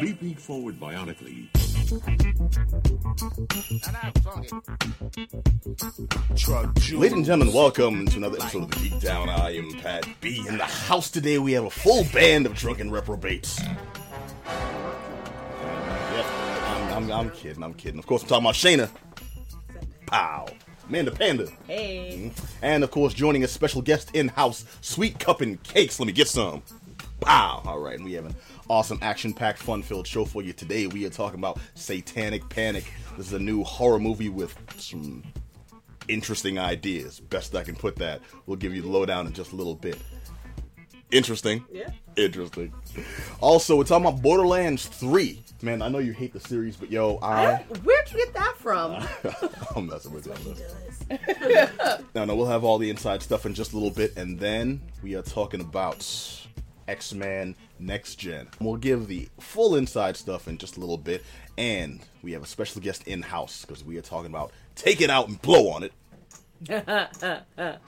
leaping forward bionically. Ladies and gentlemen, welcome to another episode of the Geek Down. I am Pat B. In the house today, we have a full band of drunken reprobates. Yep, I'm, I'm, I'm kidding, I'm kidding. Of course, I'm talking about Shayna. Pow. Amanda Panda. Hey. Mm-hmm. And of course, joining a special guest in house, Sweet CuppinCakes. Let me get some. Pow! All right, and we have an awesome, action packed, fun filled show for you today. We are talking about Satanic Panic. This is a new horror movie with some interesting ideas. Best I can put that. We'll give you the lowdown in just a little bit. Interesting. Yeah. Interesting. Also, we're talking about Borderlands 3. Man, I know you hate the series, but yo, I. Where'd you get that from? I'm messing with you. No, no, we'll have all the inside stuff in just a little bit, and then we are talking about X Men Next Gen. We'll give the full inside stuff in just a little bit, and we have a special guest in house because we are talking about Take It Out and Blow on It.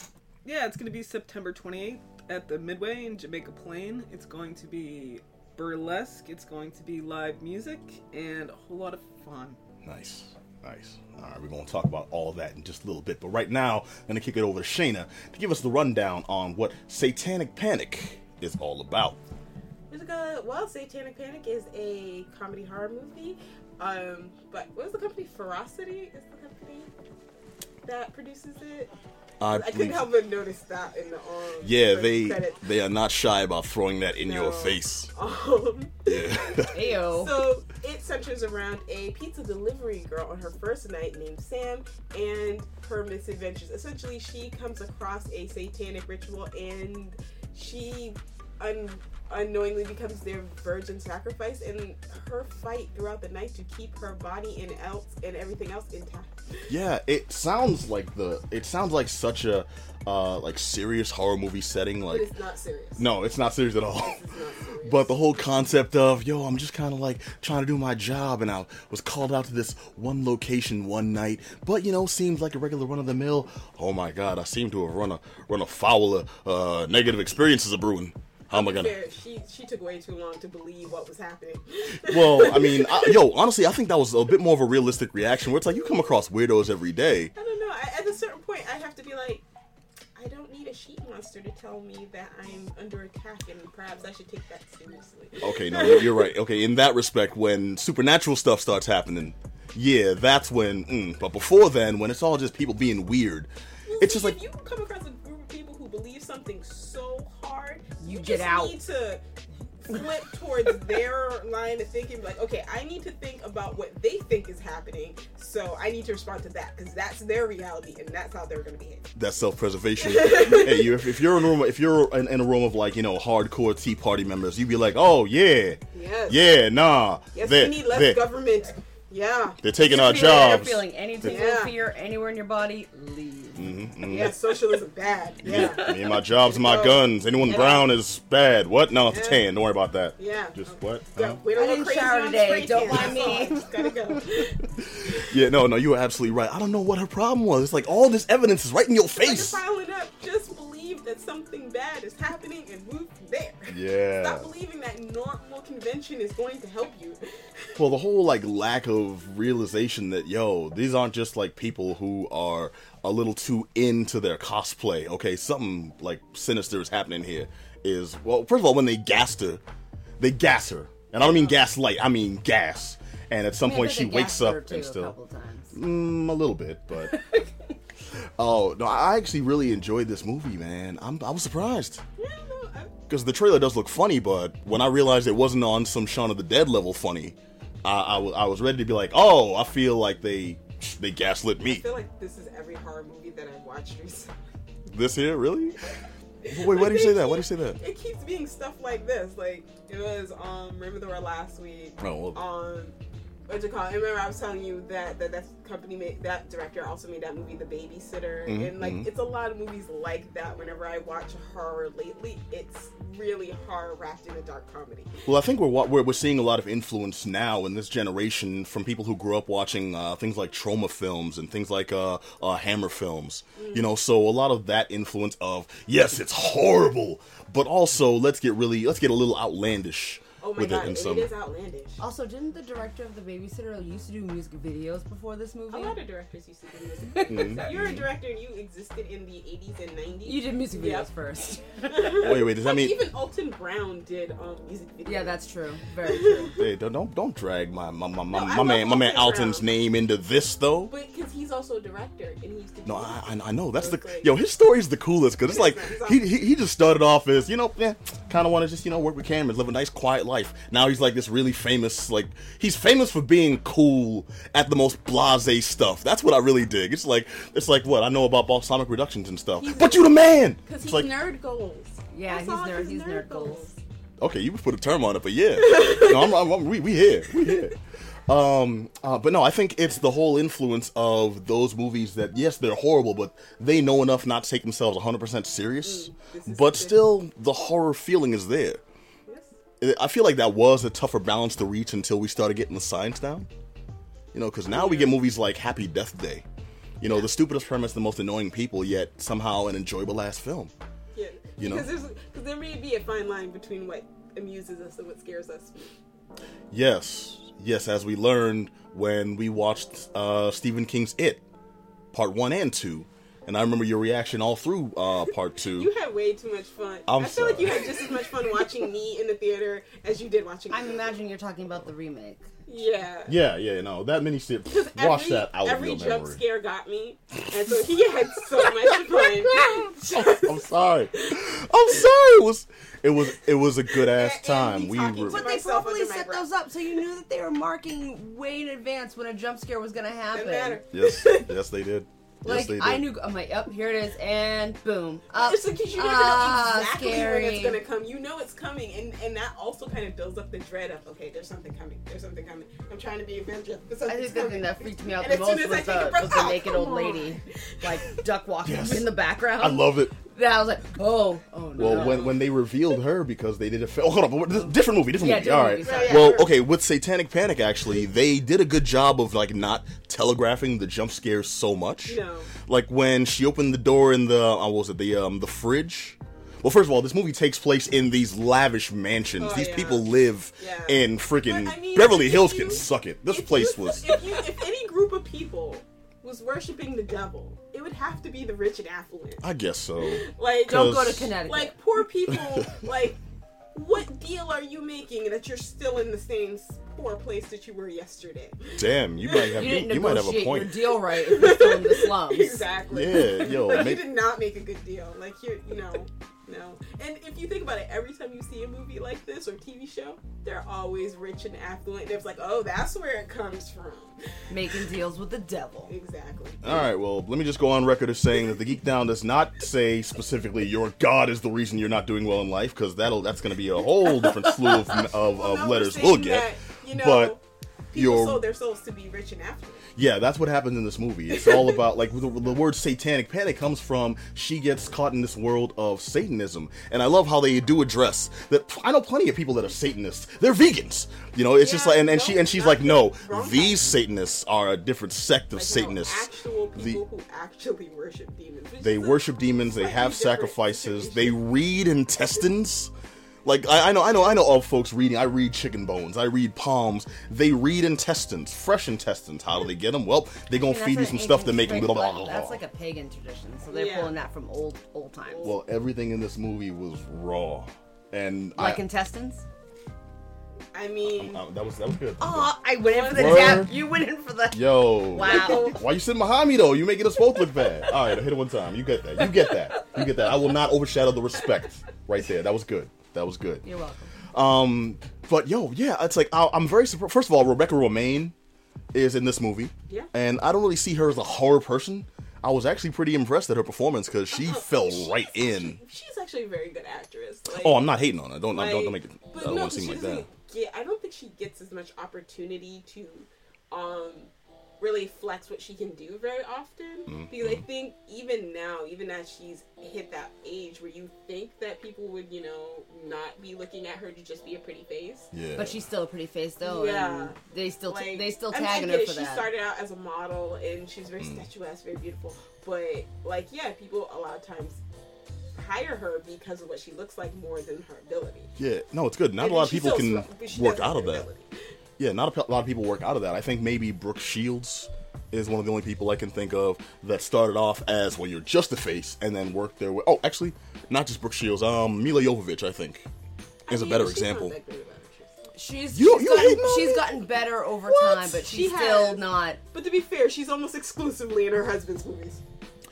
Yeah, it's going to be September 28th at the Midway in Jamaica Plain. It's going to be burlesque, it's going to be live music, and a whole lot of fun. Nice. Nice. All right, we're going to talk about all that in just a little bit. But right now, I'm going to kick it over to Shayna to give us the rundown on what Satanic Panic is all about. It's like a, well, Satanic Panic is a comedy horror movie. Um, but what was the company? Ferocity is the company that produces it. I I couldn't help but notice that in the um, Yeah, they credits. they are not shy about throwing that in your face. Um, Yeah. Ayo. so it centers around a pizza delivery girl on her first night named Sam and her misadventures. Essentially, she comes across a satanic ritual and she un- unknowingly becomes their virgin sacrifice. And her fight throughout the night to keep her body and else and everything else intact. yeah, it sounds like the it sounds like such a uh like serious horror movie setting But like it's not serious. no, it's not serious at all. It's not serious. But the whole concept of, yo, I'm just kind of like trying to do my job, and I was called out to this one location one night, but you know, seems like a regular run of the mill. Oh my god, I seem to have run a run a foul of uh, negative experiences of brewing. How am I gonna? She she took way too long to believe what was happening. Well, I mean, I, yo, honestly, I think that was a bit more of a realistic reaction. Where it's like you come across weirdos every day. I don't know. I, at a certain point, I have to be like, I don't need a sheet monster to tell me that I'm under attack, and perhaps I should take that seriously. Okay, no, you're, you're right. Okay, in that respect, when supernatural stuff starts happening, yeah, that's when. Mm, but before then, when it's all just people being weird, it's just if like you come across a group of people who believe something so hard, You just get out. Need to flip towards their line of thinking. Like, okay, I need to think about what they think is happening, so I need to respond to that because that's their reality, and that's how they're going to behave. that's self-preservation. hey, you, if, if you're in a room, if you're in, in a room of like you know hardcore Tea Party members, you'd be like, oh yeah, Yes. yeah, nah, Yes, we need less government. Yeah. they're taking our If you're jobs. feeling any tingle Yeah. fear anywhere in your body, leave. mm-hmm Yeah, socialism bad. Yeah. Me and my jobs, and my No. guns. Anyone Yeah. brown is bad. What? No, it's a Yeah. tan. Don't worry about that. Yeah. Just what? Yeah, Huh? we don't I go didn't shower today, spray don't cans, mind me. Just gotta go. Yeah, no, no, you were absolutely right. I don't know what her problem was. It's like all this evidence is right in your When you're face. piling up, just believe that something bad is happening and move there. Yeah. Stop believing that normal convention is going to help you. Well, the whole like lack of realization that yo, these aren't just like people who are a little too into their cosplay. Okay, something like sinister is happening here. Is well, first of all, when they gassed her, they gas her, and I don't mean gaslight. I mean gas. And at some I mean, point, she wakes up and still couple times. mm, a little bit, but. Oh no! I actually really enjoyed this movie, man. I'm, I was surprised Yeah, no, I, because the trailer does look funny, but when I realized it wasn't on some Shaun of the Dead level funny, I, I, w- I was ready to be like, oh, I feel like they they gaslit me. I feel like this is every horror movie that I've watched recently. This here, really? Wait, why do you say that? Why do you say that? It keeps being stuff like this. Like it was um Remember the War last week. Oh, well, Um what you call it? Remember I was telling you that that that company made that director also made that movie The Babysitter. Mhm, and like mhm. it's a lot of movies like that whenever I watch horror lately, it's really horror wrapped in a dark comedy. Well, I think we're, we're we're seeing a lot of influence now in this generation from people who grew up watching uh, things like Troma films and things like uh, uh, Hammer films. You know, so a lot of that influence of yes, it's horrible, but also let's get really let's get a little outlandish Oh my with god, it in and some. it is outlandish. Also, didn't the director of The Babysitter used to do music videos before this movie? A lot of directors used to do music. Mm-hmm. videos. You're a director and you existed in the 80s and 90s. You did music videos Yep. first. Wait, wait, does that Like, mean? even Alton Brown did um, music videos? yeah, that's true. Very true. Hey, don't don't don't drag my my my, my, No, my love man my man Alton Alton's Brown. name into this though. But because he's also a director and he used to. No, I, I I know that's So the like- yo. His story's the coolest because it's like he, he he just started off as you know, yeah, kind of want to just you know work with cameras, live a nice quiet life. Now he's like this really famous, like he's famous for being cool at the most blasé stuff. That's what I really dig. It's like it's like what I know about balsamic reductions and stuff. He's but a- you the man. Because he's like nerd goals. Yeah, That's he's nerd- he's nerd goals. okay, you put a term on it, but yeah, no, I'm, I'm, I'm- we we here, we here. Um, uh, but no, I think it's the whole influence of those movies that yes, they're horrible, but they know enough not to take themselves 100% serious. Mm, but still, the horror feeling is there. I feel like that was a tougher balance to reach until we started getting the science down. You know, because now we get movies like Happy Death Day. You know, the stupidest premise, the most annoying people, yet somehow an enjoyable ass film. Yeah. You know? Because because there may be a fine line between what amuses us and what scares us. Yes, yes, as we learned when we watched uh, Stephen King's It, part one and two, and I remember your reaction all through uh, part two. You had way too much fun. I'm I feel like you had just as much fun watching me in the theater as you did watching. I'm imagining you're talking about the remake. Yeah. yeah, yeah, no, that mini series. Because Watch every, that out of every your jump memory. scare got me, and so he had so much fun. I'm sorry. I'm sorry. It was, it was, it was a good ass time. We were. But they myself probably set breath. those up so you knew that they were marking way in advance when a jump scare was gonna happen. Yes, yes, they did. Yes, Like they. I knew, I'm like, yep, here it is, and boom. Up. It's because you never Ah, know exactly scary. when it's gonna come. You know it's coming, and and that also kind of builds up the dread of okay, there's something coming. There's something coming. I'm trying to be adventurous, but I something's think the thing that freaked me out And the most as was the, breath, was the oh, naked old on. lady, like duck walking Yes. in the background. I love it. That. I was like, oh, oh no. Well, when when they revealed her because they did a film. Hold on, but different movie, different Yeah, movie. different All right. movie, sorry. Well, okay, with Satanic Panic, actually, they did a good job of like not telegraphing the jump scares so much. No. Like when she opened the door in the uh, what was it the um the fridge. Well, first of all, this movie takes place in these lavish mansions. Oh, these yeah. people live Yeah. in freaking I mean, Beverly Hills. you- Can suck it. This place you- was. If you, if any group of people was worshiping the devil, it would have to be the rich and affluent. I guess so. Like Don't go to Connecticut. like poor people like what deal are you making that you're still in the same poor place that you were yesterday Damn, you might have you you, didn't you might have a negotiate your point. deal right if you're still in the slums. exactly Yeah, yo, like make- you did not make a good deal like you you know no and if you think about it every time you see a movie like this or tv show they're always rich and affluent. And it's like oh that's where it comes from. Making deals with the devil. exactly. All right, well, let me just go on record as saying that the Geek Down does not say specifically your God is the reason you're not doing well in life, because that'll that's going to be a whole different slew of, of, Well, of no, letters we'll get. that, you know but people your- sold their souls to be rich and affluent yeah, that's what happens in this movie. It's all about like the, the word satanic panic comes from she gets caught in this world of Satanism, and I love how they do address that. I know plenty of people that are Satanists. They're vegans, you know. It's just like and, and she and she's like, no, these Satanists are a different sect of like, no, Satanists. actual The- who actually worship demons They worship demons. They have sacrifices. They read intestines. Like I, I know, I know, I know of folks reading. I read chicken bones. I read palms. They read intestines, fresh intestines. How do they get them? Well, they gonna And feed you some stuff to make them. trick, Blah, blah, blah, That's like a pagan tradition, so they're Yeah. pulling that from old old times. Well, everything in this movie was raw, and like I, intestines. I mean, uh, that was that was good. Oh, I went in for the Word. jab. You went in for the. Yo, Wow. Why you sitting behind me though? You making us both look bad. All right, I hit it one time. You get that. You get that. You get that. I will not overshadow the respect right there. That was good. That was good. You're welcome. Um, but yo, yeah, it's like I, I'm very surprised. First of all, Rebecca Romijn is in this movie, Yeah. and I don't really see her as a horror person. I was actually pretty impressed at her performance because she Oh, fell right actually- in. She's actually a very good actress. Like, Oh, I'm not hating on her. Don't like, don't, don't make it. But I don't no, want to seem like that. Get, I don't think she gets as much opportunity to, um, really flex what she can do very often. Mm-hmm. Because I think even now, even as she's hit that age where you think that people would, you know, not be looking at her to just be a pretty face. Yeah, But she's still a pretty face though. Yeah. And they still Like, they still I mean, I tagging get her it, for she that. started out as a model and she's very Mm. statuesque, very beautiful. But like, yeah, people a lot of times hire her because of what she looks like more than her ability. Yeah, no, it's good. Not And a lot of people can smart, but she work out of that. ability. Yeah, not a pe- lot of people work out of that. I think maybe Brooke Shields is one of the only people I can think of that started off as well, you're just a face, and then worked their way. Oh, actually, not just Brooke Shields. Um, Milla Jovovich, I think, is I a mean, better she's example. that great of an actress. She's You- she's, you gotten, she's gotten better over What? time, but She she's has. still not. But to be fair, she's almost exclusively in her husband's movies.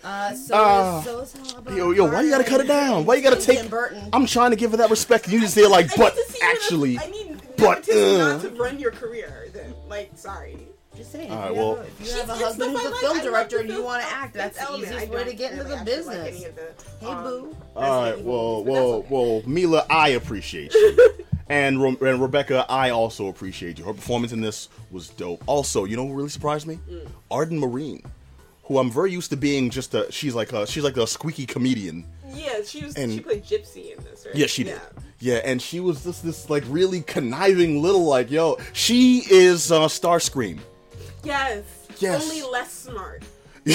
Uh, so Ah. is, so is Helena Yo, yo, why you gotta cut it down? Why you gotta take? Burton. I'm trying to give her that respect. and You just say like, I but to see her- actually, I need but, uh. not to run your career. Then, like, sorry. Just saying. All right, if you well- have a, if you have a in husband who's a like. film I director and you want to act, that's the easiest way to get into really the business. Like any of the, Hey, um, boo. All right, well, well, okay. well, Milla, I appreciate you, and, Ro- and Rebecca, I also appreciate you. Her performance in this was dope. Also, you know what really surprised me? Mm. Arden Myrin, who I'm very used to being just a. She's like a she's like a squeaky comedian. Yeah, she was. And- she played Gypsy in this, right? Yeah, she did. Yeah, and she was just this like really conniving little like yo. She is uh, Starscream. Yes. Yes. Only less smart.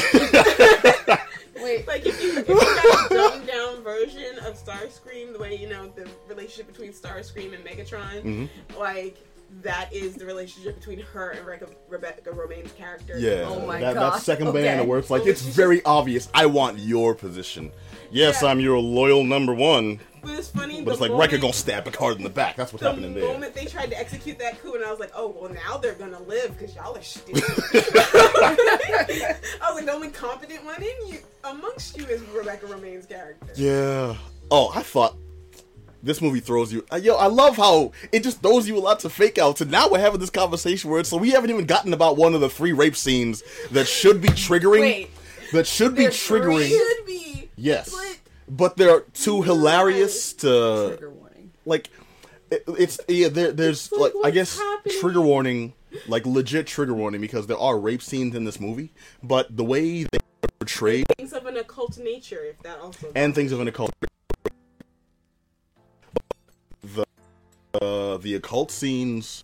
Wait, Like if you if you got a dumbed down version of Starscream, the way you know the relationship between Starscream and Megatron, Mm-hmm. like that is the relationship between her and Rebecca, Rebecca Romijn's character. Yeah, Oh my that, that second okay. banana where it's like So it's very obvious. I want your position. Yes, Yeah. I'm your loyal number one. But it's funny. But it's like moment, Riker gonna stab Picard in the back. That's what's The happening there. The moment they tried to execute that coup, and I was like, "Oh, well, now they're gonna live because y'all are stupid." I was like, "The only competent one in you amongst you is Rebecca Romijn's character." Yeah. Oh, I thought this movie throws you. uh, Yo, I love how it just throws you lots of fake outs. And now we're having this conversation where it's so we haven't even gotten about one of the three rape scenes that should be triggering. Wait. That should be triggering. Should be. Yes. But But they're too hilarious to trigger warning. like. It, it's yeah. There, there's like, like I guess happening? trigger warning, like legit trigger warning because there are rape scenes in this movie, but the way they portray things of an occult nature, if that also. and things of an occult. The uh, the occult scenes,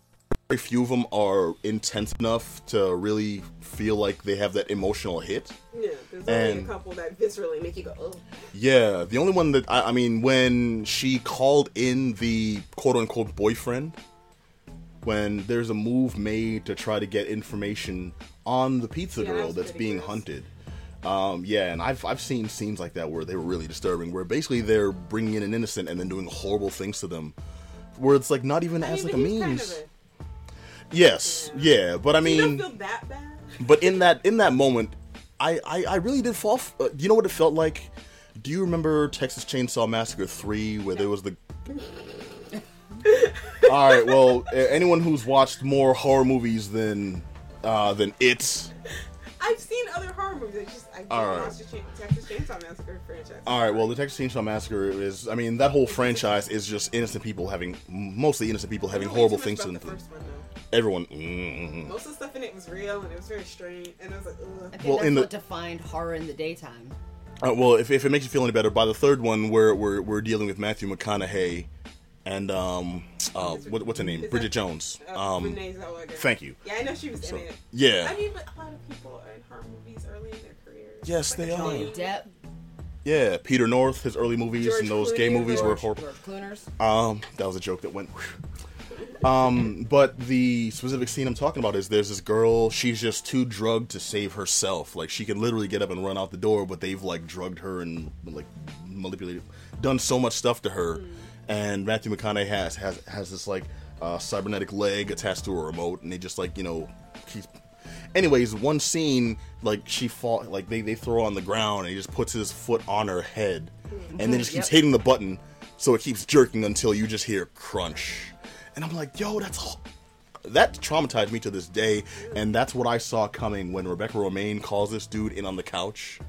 very few of them are intense enough to really feel like they have that emotional hit. yeah, there's only a couple that viscerally make you go, "Oh." Yeah, the only one that I, I mean, when she called in the quote unquote boyfriend, when there's a move made to try to get information on the pizza Yeah, girl that's that's being gross. hunted. Um, yeah, and I've I've seen scenes like that where they were really disturbing, where basically they're bringing in an innocent and then doing horrible things to them, where it's like not even I as mean, like a he's kind means. of a- Yes, yeah, but I mean, don't feel that bad. but in that in that moment, I I, I really did fall. F- uh, do you know what it felt like? Do you remember Texas Chainsaw Massacre three, where there was the? All right. Well, anyone who's watched more horror movies than uh, than it. I've seen other horror movies. I just I All didn't right. watch the Cha- Texas Chainsaw Massacre franchise. All right. Well, the Texas Chainsaw Massacre is. I mean, that whole franchise is just innocent people having, mostly innocent people having I know way horrible things to them. the first one, though. Everyone. mm Most of the stuff in it was real and it was very strange, and I was like, I think Well, that's in the- what defined horror in the daytime. Uh, well, if, if it makes you feel any better, by the third one, we're we're, we're dealing with Matthew McConaughey and um, uh, what, what's her name? Is Bridget that- Jones. Uh, Um, Renee Zellweger. thank you. Yeah, I know she was So, in it. yeah. I mean, but a lot of people Yes, they a are. Johnny Johnny Depp, Yeah, Peter North, his early movies George and those gay Clooney, movies were George- horrible. Um, that was a joke that went. um, but the specific scene I'm talking about is there's this girl. She's just too drugged to save herself. Like she can literally get up and run out the door, but they've like drugged her and like manipulated, done so much stuff to her. And Matthew McConaughey has has has this like uh, cybernetic leg attached to a remote, and they just like you know keep. Anyways, one scene like she fall like they they throw on the ground, and he just puts his foot on her head, and then just keeps Yep. hitting the button so it keeps jerking until you just hear crunch. And I'm like, yo, that's all that traumatized me to this day, and that's what I saw coming when Rebecca Romijn calls this dude in on the couch,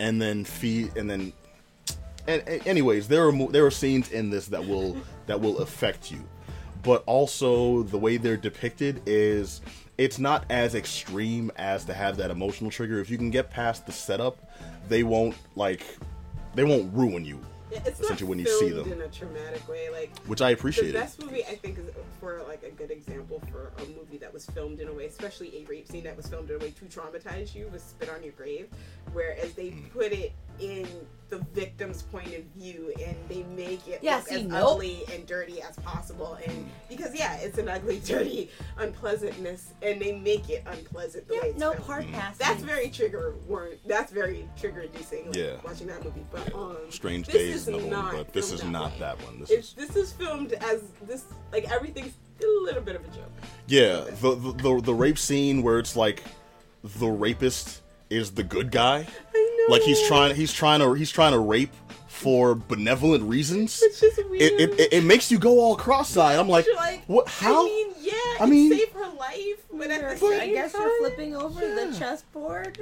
and then feed, and then, and, and anyways, there are mo- there are scenes in this that will that will affect you, but also the way they're depicted is it's not as extreme as to have that emotional trigger. If you can get past the setup, they won't like they won't ruin you, Yeah, it's not when you see them. in a traumatic way. Like which I appreciate. It. The best movie I think is for like a good example for a movie that was filmed in a way, especially a rape scene that was filmed in a way to traumatize you, was "Spit on Your Grave," whereas they Mm. put it in the victim's point of view and they make it Yeah, look see, as nope. ugly and dirty as possible and because yeah it's an ugly dirty unpleasantness and they make it unpleasant the way Yeah, it's no filmed. part passing. that's very trigger word that's very trigger inducing like, Yeah. watching that movie but um Strange this Days, is another one, not but this filmed is not way. that one. This it's is this is filmed as this like everything's a little bit of a joke yeah, the, the the the rape scene where it's like the rapist is the good guy. I know Like he's trying he's trying to he's trying to rape for benevolent reasons. It's just weird. It, it, it, it makes you go all cross-eyed. I'm like, You're like, what? How? I mean, yeah, I mean- save her life, but at the You're- same I guess time, you're flipping over the chessboard.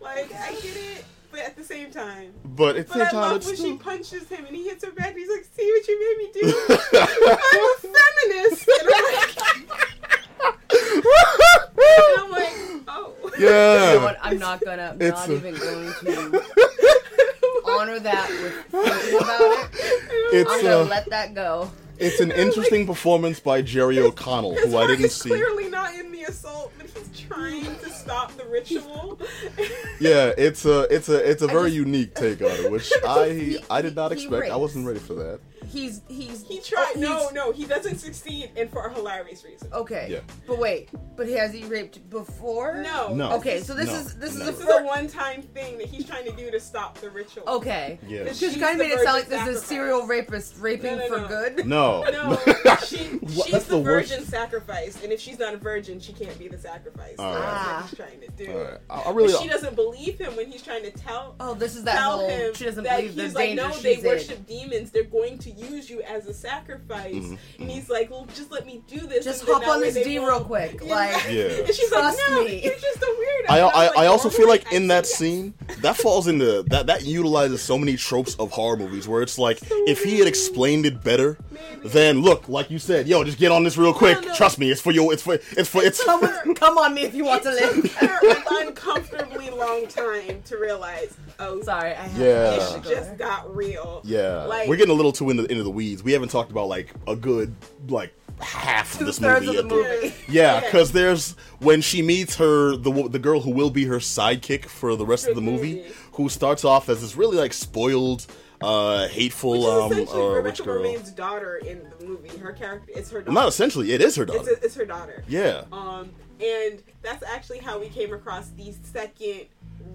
Like, I get it, but at the same time, but at the but same I love when still... she punches him and he hits her back. And he's like, "See what you made me do? I'm a feminist." And I'm like, and I'm like oh. Yeah. You know what? I'm not gonna. It's not a- even going to honor that with thinking about it. It's I'm gonna uh, let that go. it's an interesting performance by Jerry O'Connell, who I didn't is see. clearly not in the assault, but he's trying to stop the ritual. Yeah, it's a it's a it's a very just- unique take on it, which I He- I did not he expect. I wasn't ready for that. He's he's He oh, tried. oh, no, no, he doesn't succeed, and for a hilarious reason. Okay. Yeah. But wait. But has he raped before? No. No. Okay. So this No, is this no. is This a is a one-time thing that he's trying to do to stop the ritual. Okay. Yeah. Because Because she's kind of made it sound like virgin this is sacrifice. serial rapist raping No, no, for good. No. No, she, she's that's the, the worst. virgin sacrifice, and if she's not a virgin, she can't be the sacrifice. So Alright. that's Ah. what he's trying to do. Alright. I, I really But she doesn't believe him when he's trying to tell Oh, this is that tell whole. him She doesn't that believe the he's like, no, she's they in. worship demons. They're going to use you as a sacrifice. Mm-hmm. And he's like, well, just let me do this. Just and hop on this D real quick. Like, Yeah. And she's Trust like, no, me. you're just a weirdo. I, I'm I, like, I also feel like in that scene that falls into that that utilizes so many tropes of horror movies where it's like if he had explained it better, then look like you said, yo, just get on this real quick. no. Trust me, it's for your, it's for, it's for, it's. come, with- come on me if you want to It took live. her an uncomfortably long time to realize, oh, Sorry, I have Yeah. this just got real. Yeah, Like- we're getting a little too into into the weeds. We haven't talked about like a good like half of this movie. of the movie. Yeah, because there's when she meets her the the girl who will be her sidekick for the rest of the movie, movie. who starts off as this really like spoiled, uh, hateful Which is um essentially uh, Rebecca rich girl. Romijn's daughter in the movie. Her character, it's her daughter. Not essentially, it is her it's, daughter. it's her daughter. yeah, Um, and that's actually how we came across the second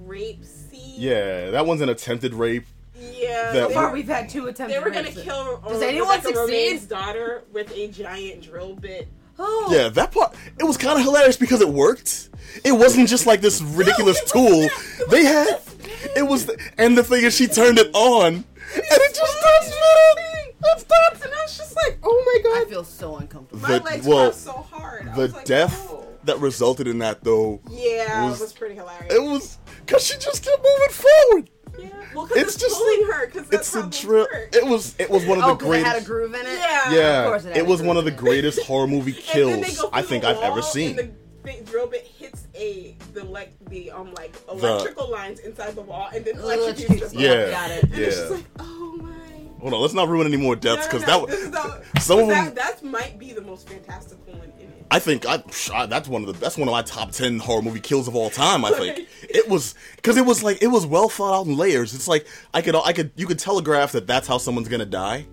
rape scene. yeah, that one's an attempted rape. Yeah. That they, So far, we've had two attempts. they were gonna kill Does uh, anyone Rebecca Romijn's succeed? daughter with a giant drill bit. Oh. Yeah, that part it was kind of hilarious because it worked. It wasn't just like this ridiculous it tool. They had it was, and the thing is, she turned it on, and it just starts spinning. It starts. And I was just like, oh my god!" I feel so uncomfortable. My The- legs well, were so hard. The like, death oh. that resulted in that, though, Yeah, was- it was pretty hilarious. it was because she just kept moving forward. yeah. Well, because It's it's, just pulling her. Because It's how a those drill. It was. It was one of the Oh, because it had a greatest. groove in it. Yeah. Yeah, Of course it had it was groove one of the greatest horror movie And then they kills I think I've ever wall, seen. And the drill bit hits a the like the um like electrical lines inside the wall, and then electrocutes Electrocutes the the Yeah. Got it. And it's just like, oh my. Hold on, let's not ruin any more deaths because no, no, that was the- some of them. that might be the most fantastical one in it. I think I, I- that's one of the that's one of my top ten horror movie kills of all time. I think it was because it was like it was well thought out in layers. It's like I could I could you could telegraph that that's how someone's gonna die,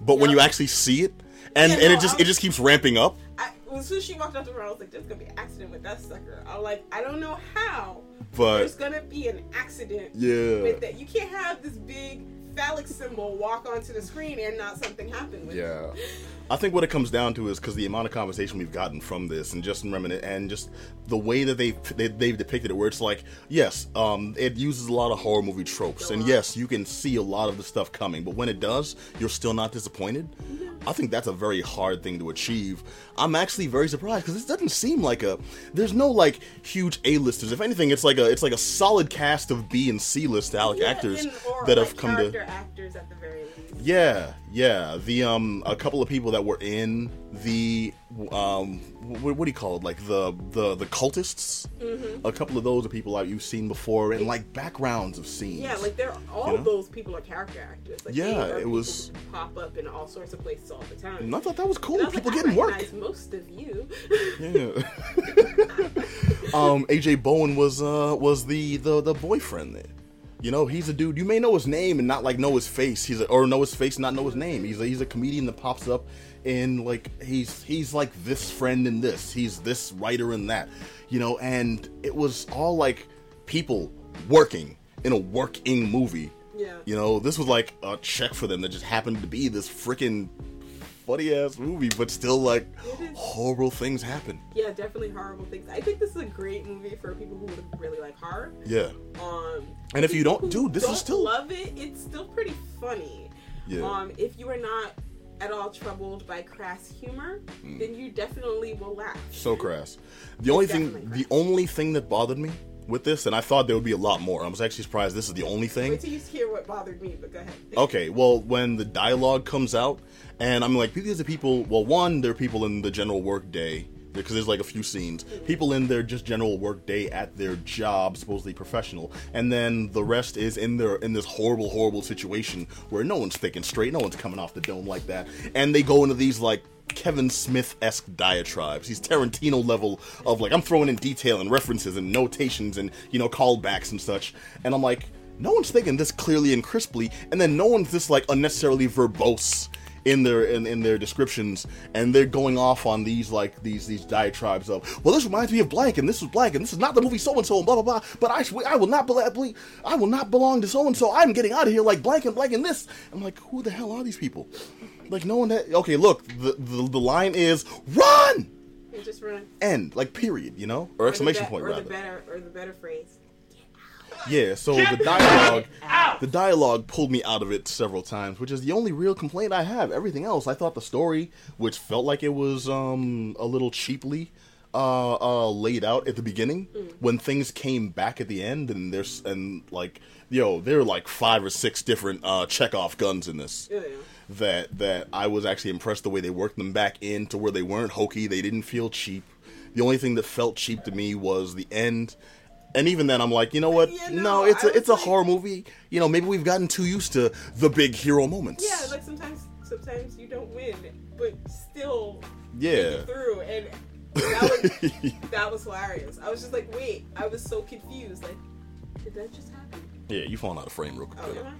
but when you actually see it, and Yeah, and no, it just I it just keeps ramping up. I, as soon as she walked out the room, I was like, "There's gonna be an accident with that sucker." I was like, "I don't know how, But- there's gonna be an accident Yeah. with that. You can't have this big phallic symbol walk onto the screen and not something happen with it." I think what it comes down to is because the amount of conversation we've gotten from this, and just remember and just the way that they, they they've depicted it, where it's like, yes, um, it uses a lot of horror movie tropes, and yes, you can see a lot of the stuff coming, but when it does, you're still not disappointed. I think that's a very hard thing to achieve. I'm actually very surprised because this doesn't seem like a. There's no like huge A-listers. If anything, it's like a it's like a solid cast of B and C list Yeah, actors that like, have come to. actors at the very least. Yeah, yeah. The um, a couple of people that were in the um, what, what do you call it? Like the the the cultists. Mm-hmm. A couple of those are people that you've seen before and like backgrounds of scenes. Yeah, like they're all You know? those people are character actors. Like, Yeah, it was- pop up in all sorts of places all the time. And I thought that was cool. Was People like, getting work. most of you. Yeah. um, AJ Bowen was uh was the the the boyfriend there. You know, he's a dude. You may know his name and not like know his face. He's a, or know his face, and not know his name. He's a, he's a comedian that pops up and like he's he's like this friend in this. He's this writer in that. You know, and it was all like people working in a working movie. Yeah. You know, this was like a check for them that just happened to be this freaking funny ass movie, but still like is- horrible things happen. Yeah, definitely horrible things. I think this is a great movie for people who would really like horror. Yeah. Um, And if you don't- dude, this is don't still- love it. It's still pretty funny. Yeah. Um, if you are not at all troubled by crass humor, Mm. then you definitely will laugh. so crass. The only thing, definitely the only thing that bothered me with this, and I thought there would be a lot more. I was actually surprised this is the only thing. Wait till you hear what bothered me, but go ahead. Okay, well, when the dialogue comes out, and I'm like, these are people. Well, one, they're people in the general work day because there's like a few scenes. People in their just general work day at their job, supposedly professional, and then the rest is in their in this horrible, horrible situation where no one's thinking straight, no one's coming off the dome like that, and they go into these like. Kevin Smith esque diatribes. He's Tarantino level of like I'm throwing in detail and references and notations and you know callbacks and such. And I'm like, no one's thinking this clearly and crisply, and then no one's this like unnecessarily verbose in their in, in their descriptions, and they're going off on these like these these diatribes of, well, this reminds me of blank, and this was blank, and this is not the movie so and so, and blah blah blah. But I I will not believe, I will not belong to so and so. I'm getting out of here like blank and blank and this. I'm like, who the hell are these people? Like no one that okay, look, the the, the line is run You just run. end like period, you know, or Or exclamation be- point or rather. the better, or the better phrase. Yeah, so the dialogue, the dialogue pulled me out of it several times, which is the only real complaint I have. Everything else, I thought the story, which felt like it was um a little cheaply uh, uh laid out at the beginning, when things came back at the end, and there's and like yo, there are like five or six different uh Chekhov guns in this Yeah, yeah. That that I was actually impressed the way they worked them back in to where they weren't hokey. They didn't feel cheap. The only thing that felt cheap to me was the end. And even then, I'm like, you know what? Yeah, no, no, it's I a it's a like- horror movie. You know, maybe we've gotten too used to the big hero moments. Yeah, like sometimes, sometimes you don't win, but still yeah. through, and that was that was hilarious. I was just like, wait, I was so confused. Like, did that just happen? yeah, you falling out of frame real quick. Oh, brother.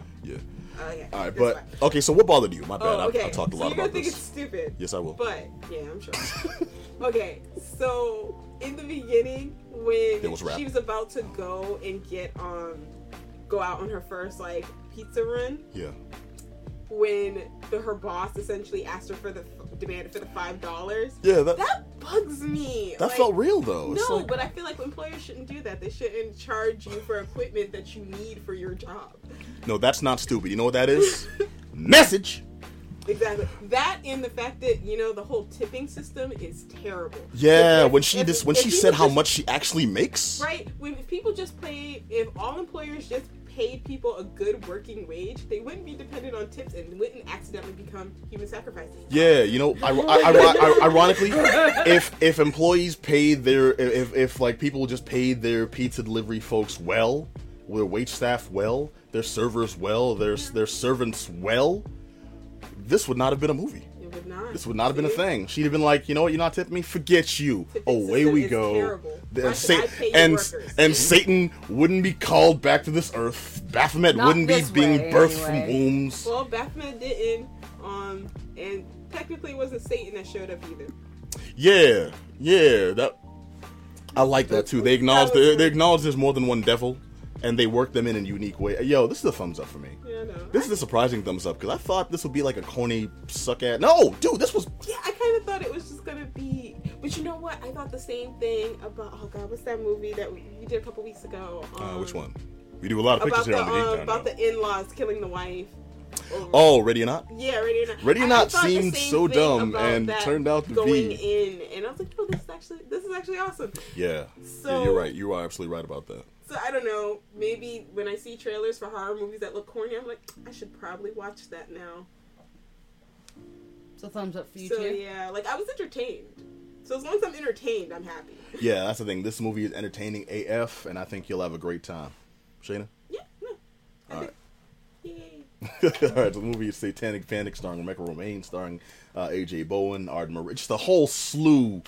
Yeah. Oh, okay. All right, but okay. So what bothered you? My bad. Oh, I've- okay. I've, talked a so lot you're gonna about think this. it's stupid. Yes, I will. But yeah, I'm sure. okay, so in the beginning, when was she was about to go and get um, go out on her first like pizza run, yeah. when the, her boss essentially asked her for the demanded for the five dollars. Yeah. That that, That bugs me. Like, felt real though. It's No, like- but I feel like employers shouldn't do that. They shouldn't charge you for equipment that you need for your job. no, that's not stupid. You know what that is? Message. Exactly. That and the fact that you know the whole tipping system is terrible. Yeah, If- when she if- just when if she said how just- much she actually makes. Right. When if people just paid, if all employers just paid people a good working wage, they wouldn't be dependent on tips and wouldn't accidentally become human sacrifices. Yeah, you know, I, I, I, ironically, if if employees paid their if if like people just paid their pizza delivery folks well, their wait staff well, their servers well, their their servants well, this would not have been a movie. It would not. This would not have been a thing. She'd have been like, you know what, you're not tipping me. Forget you. Tipping Away we go. terrible. And, Why should I and, and Satan wouldn't be called back to this earth. Baphomet Not wouldn't be this being way, birthed anyway. from wombs. Well, Baphomet didn't. Um, and technically it wasn't Satan that showed up either. Yeah, yeah. That I like that too. They acknowledge That they, they acknowledge there's more than one devil, and they work them in a unique way. Yo, this is a thumbs up for me. Yeah, no. This is a surprising thumbs up because I thought this would be like a corny suck at. No, dude, this was Yeah, I kind of thought it was just gonna be, but you know what? I thought the same thing about oh god, what's that movie that we, we did a couple weeks ago? uh, Um, which one? We do a lot of pictures the here on the Geek Down about now. the in-laws killing the wife. Oh, ready or not? yeah, Ready or Not. Ready or Not seemed so dumb and that turned out to going be- in, and I was like, oh, this is actually this is actually awesome. Yeah. So- yeah, you're right. You are absolutely right about that. So I don't know. Maybe when I see trailers for horror movies that look corny, I'm like, I should probably watch that now. So thumbs up for you So too. yeah, like I was entertained. So as long as I'm entertained, I'm happy. Yeah, that's the thing. This movie is entertaining AF, and I think you'll have a great time. Shayna? Yeah, no. I All think- right. Yay. All right, the movie is Satanic Panic, starring Rebecca Romijn, starring uh, AJ Bowen, Arden Marie, just a whole slew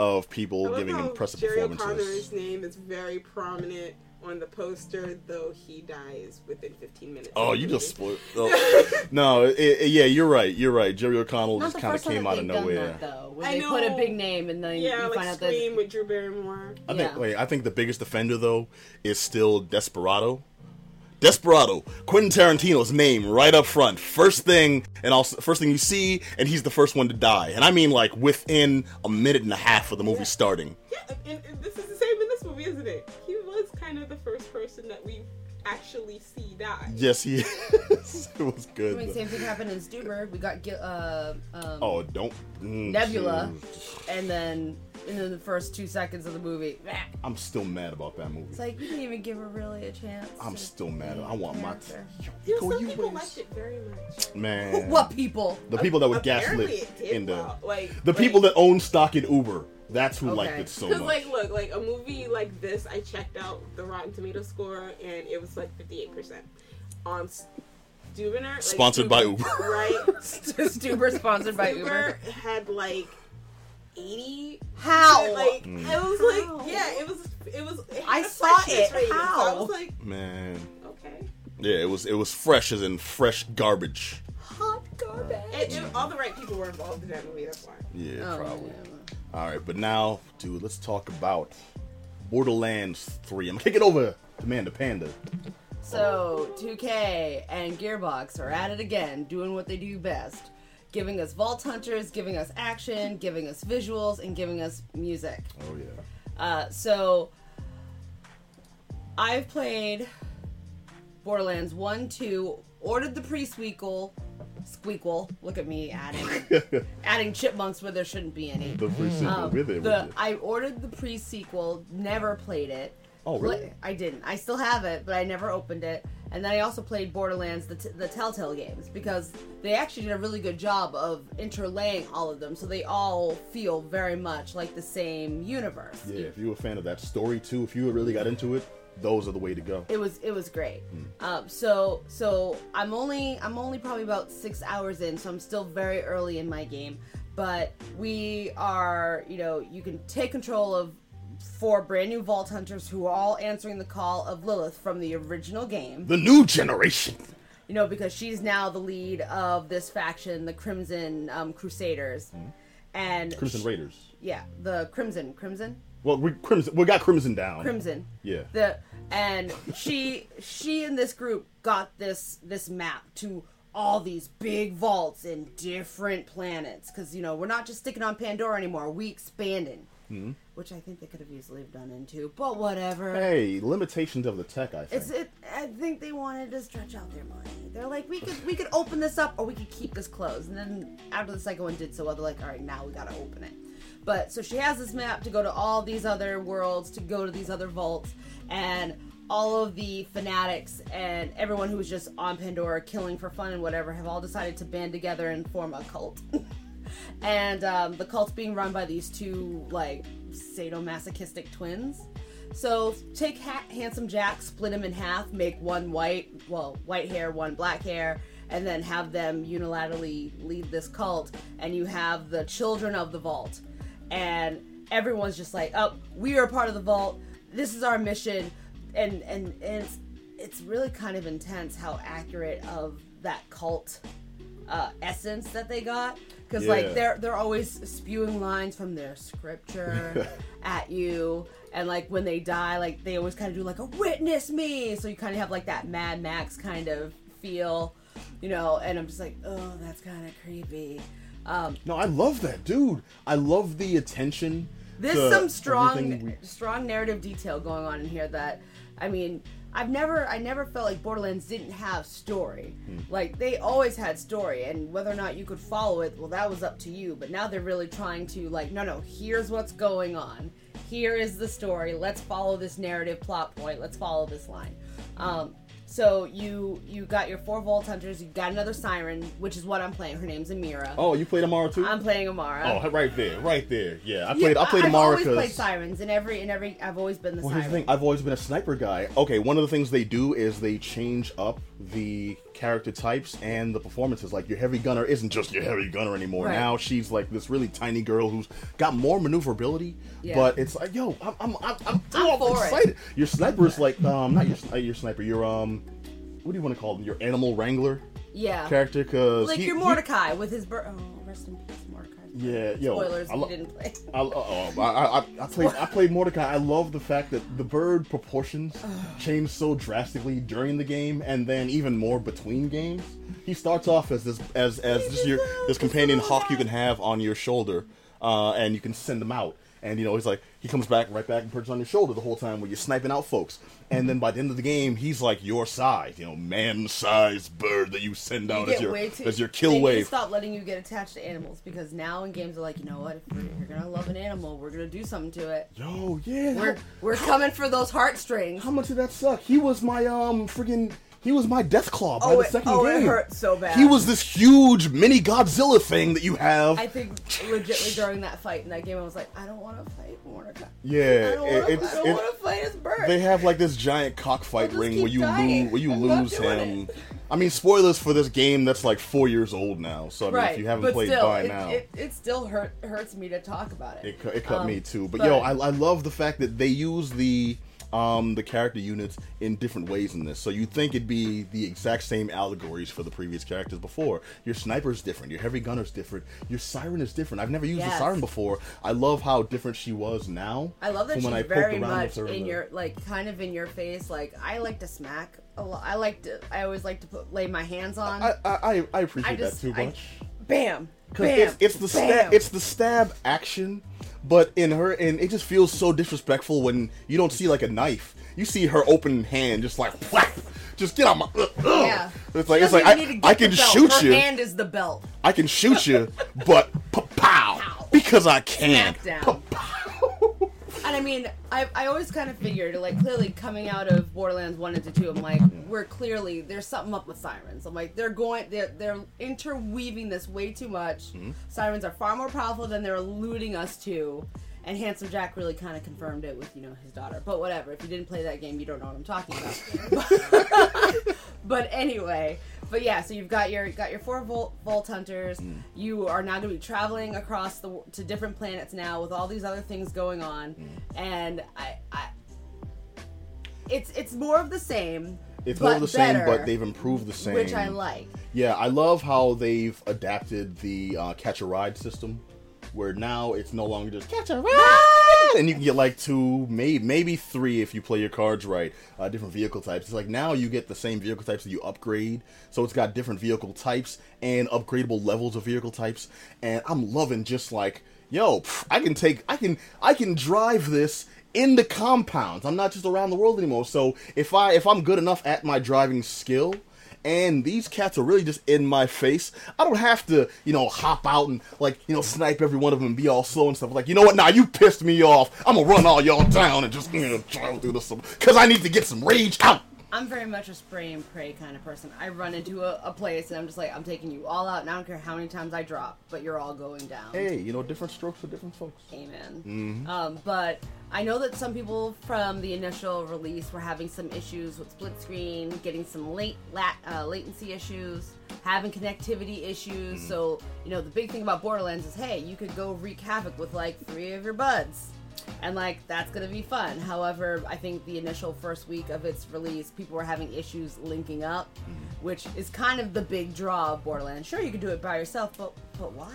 of people giving how impressive Jerry performances. O'Connor's name is very prominent on the poster, though he dies within 15 minutes. Oh, you just spoiled. Oh. no, it, it- yeah, you're right. You're right. Jerry O'Connell Not just kind of came out of nowhere. that, though. When I they put a big name and then Yeah, you like find out that Scream with Drew Barrymore. I think. Yeah. Wait, I think the biggest offender though is still Desperado. Desperado, Quentin Tarantino's name right up front, first thing, and also first thing you see, and he's the first one to die, and I mean like within a minute and a half of the movie starting. Yeah, and, and this is the same in this movie, isn't it? He was kind of the first person that we actually see die. Yes, he is. it was I good. mean, same thing happened in Stuber. We got uh, um, Oh, don't mm, Nebula, shoot. and then in the first two seconds of the movie, I'm still mad about that movie. it's like you didn't even give her really a chance. I'm still mad. I want my character. You know, Go some people ways. liked it very much. man. What people? The people that would gaslit in the well. like the like, people that own stock in Uber. That's who liked it so Because much. like, look, like a movie like this, I checked out the Rotten Tomato score and it was like fifty eight percent on Stubiner. Like, Sponsored by Uber. right? Stuber sponsored by Uber. Stuber had like eighty. How? Like Mm. it was How? like yeah, it was it was. It had I a saw it. rating, So I was like, Man, okay. yeah, it was it was fresh as in fresh garbage. Hot garbage. And, and all the right people were involved in that movie. That's why. Yeah, Oh, probably. yeah. All right, but now, dude, let's talk about Borderlands Three. I'm gonna kick it over to Manda Panda. So, 2K and Gearbox are at it again, doing what they do best. Giving us Vault Hunters, giving us action, giving us visuals, and giving us music. Oh yeah. Uh, so, I've played Borderlands 1, 2, ordered the pre-squeakle, squeakle, look at me adding, adding chipmunks where there shouldn't be any. the free sequel Um, with it. the, with it. I ordered the pre-sequel, never played it. Oh, really? I didn't. I still have it, but I never opened it. And then I also played Borderlands, the, t- the Telltale games, because they actually did a really good job of interlaying all of them, so they all feel very much like the same universe. Yeah, if you're a fan of that story too, if you really got into it, those are the way to go. It was it was great. Hmm. Um, so so I'm only I'm only probably about six hours in, so I'm still very early in my game. But we are you know you can take control of four brand new vault hunters who are all answering the call of Lilith from the original game. The new generation. You know because she's now the lead of this faction, the Crimson um, Crusaders, and Hmm. Crimson sh- Raiders. Yeah, the Crimson Crimson Well, we Crimson. We got Crimson down. Crimson. Yeah. the and she she and this group got this this map to all these big vaults in different planets because you know we're not just sticking on pandora anymore we expanding Hmm. Which i think they could have easily done into but whatever Hey, limitations of the tech. I think. it's it i think they wanted to stretch out their money they're like we could we could open this up or we could keep this closed and then after the second one did so well they're like all right now we gotta open it but so she has this map to go to all these other worlds to go to these other vaults and all of the fanatics and everyone who was just on pandora killing for fun and whatever have all decided to band together and form a cult and um, the cult's being run by these two like sadomasochistic twins. So take ha- handsome Jack, split him in half, make one white, well, white hair, one black hair, and then have them unilaterally lead this cult. And you have the children of the vault, and everyone's just like, "Oh, we are part of the vault. This is our mission," and and, and it's it's really kind of intense how accurate of that cult uh, essence that they got because Yeah. like they're they're always spewing lines from their scripture at you and like when they die like they always kind of do like a witness me so you kind of have like that mad max kind of feel you know and i'm just like oh that's kind of creepy um no, I love that, dude. I love the attention. there's some strong we- strong narrative detail going on in here that i mean i've never i never felt like borderlands didn't have story. Hmm. like they always had story and whether or not you could follow it well that was up to you. But now they're really trying to like no no here's what's going on. Here is the story. Let's follow this narrative plot point. Let's follow this line. Um So you you got your four Vault Hunters. You got another Siren, which is what I'm playing. Her name's Amara. Oh, you played Amara too? I'm playing Amara. oh, right there, right there. Yeah, I played. I played I've Amara always played sirens in every in every. I've always been the Well, here's the thing. I've always been a sniper guy. Okay, one of the things they do is they change up the character types and the performances. Like your heavy gunner isn't just your heavy gunner anymore. Right. Now she's like this really tiny girl who's got more maneuverability. Yeah. But it's like, yo, I'm, I'm, I'm, I'm, I'm for it. excited. Your sniper's like, um, not your, uh, your sniper. Your um, what do you want to call them? Your animal wrangler yeah, character, because like your Mordecai with his. Bur- oh, rest in peace. Yeah, yo, Spoilers I lo- you didn't play. I, oh, I, I, I played I played Mordecai. I love the fact that the bird proportions change so drastically during the game, and then even more between games. He starts off as this as as just your this companion hawk you can have on your shoulder, uh, and you can send him out. And you know he's like he comes back right back and perches on your shoulder the whole time when you're sniping out folks. And then by the end of the game, he's like your size, you know, man-sized bird that you send out You as your too- as your kill wave. stop letting you get attached to animals because now in games are like, you know what? If you're gonna love an animal, we're gonna do something to it. Yo, yeah, We're we're coming for those heartstrings. How much did that suck? He was my um friggin' he was my death claw by Oh, the it, second oh, game. it hurt so bad. He was this huge mini Godzilla thing that you have. I think legitly during that fight in that game, I was like, I don't want to fight Mordecai. yeah, I don't it- want to. it's I don't it- want to fight his bird. they have like this giant cockfight ring where you dying. lose where you I'm lose him. it. I mean, spoilers for this game that's like four years old now. So I mean, right, if you haven't but played still, by it, now, it, it still hurt hurts me to talk about it. It, cu- it cut Um, me too. But, but- yo, I, I love the fact that they use the um the character units in different ways in this. So you think it'd be the exact same allegories for the previous characters before. Your sniper's different, your heavy gunner's different, your siren is different. I've never used a siren before. I love how different she was now. I love that she's I very much in your like kind of in your face. Like I like to smack a lot. I like to. I always like to put lay my hands on. I, I I- I appreciate I just that too I- much. Bam, bam. it's, it's the bam. stab, it's the stab action, but in her, and it just feels so disrespectful when you don't see like a knife. You see her open hand, just like whack, just get out my. Uh, ugh. Yeah. It's like it's like doesn't need to I, I can shoot Her you, hand is the belt. I can shoot you, but pow because I can. Smackdown. And I mean, I, I always kind of figured, like, clearly coming out of Borderlands 1 into 2, I'm like, we're clearly, there's something up with sirens. I'm like, they're going, they're, they're interweaving this way too much. Mm-hmm. Sirens are far more powerful than they're alluding us to. And Handsome Jack really kind of confirmed it with, you know, his daughter. But whatever, if you didn't play that game, you don't know what I'm talking about. but anyway, but yeah, so you've got your got your four Volt, Vault Hunters. Mm. You are now going to be traveling across the to different planets now with all these other things going on, Mm. and I, I, it's it's more of the same. It's more of the same, but they've improved the same. which I like. Yeah, I love how they've adapted the uh, catch a ride system, where now it's no longer just catch a ride, and you can get like two, maybe maybe three if you play your cards right, uh, different vehicle types. It's like now you get the same vehicle types that you upgrade, so it's got different vehicle types and upgradable levels of vehicle types, and I'm loving just like yo, I can take, I can, I can drive this in the compounds. I'm not just around the world anymore. So if I if I'm good enough at my driving skill, and these cats are really just in my face, I don't have to you know hop out and like you know snipe every one of them and be all slow and stuff. Like you know what? Nah, you pissed me off. I'm gonna run all y'all down and just you know through this because I need to get some rage out. I'm very much a spray and pray kind of person. I run into a, a place and I'm just like, I'm taking you all out, and I don't care how many times I drop, but you're all going down. Hey, you know different strokes for different folks. Amen. Mm-hmm. Um, but I know that some people from the initial release were having some issues with split screen, getting some late lat, uh, latency issues, having connectivity issues. Mm-hmm. So you know the big thing about Borderlands is, hey, you could go wreak havoc with like three of your buds. And like that's gonna be fun. However, I think the initial first week of its release, people were having issues linking up, Mm-hmm. which is kind of the big draw of Borderlands. Sure, you can do it by yourself, but but why?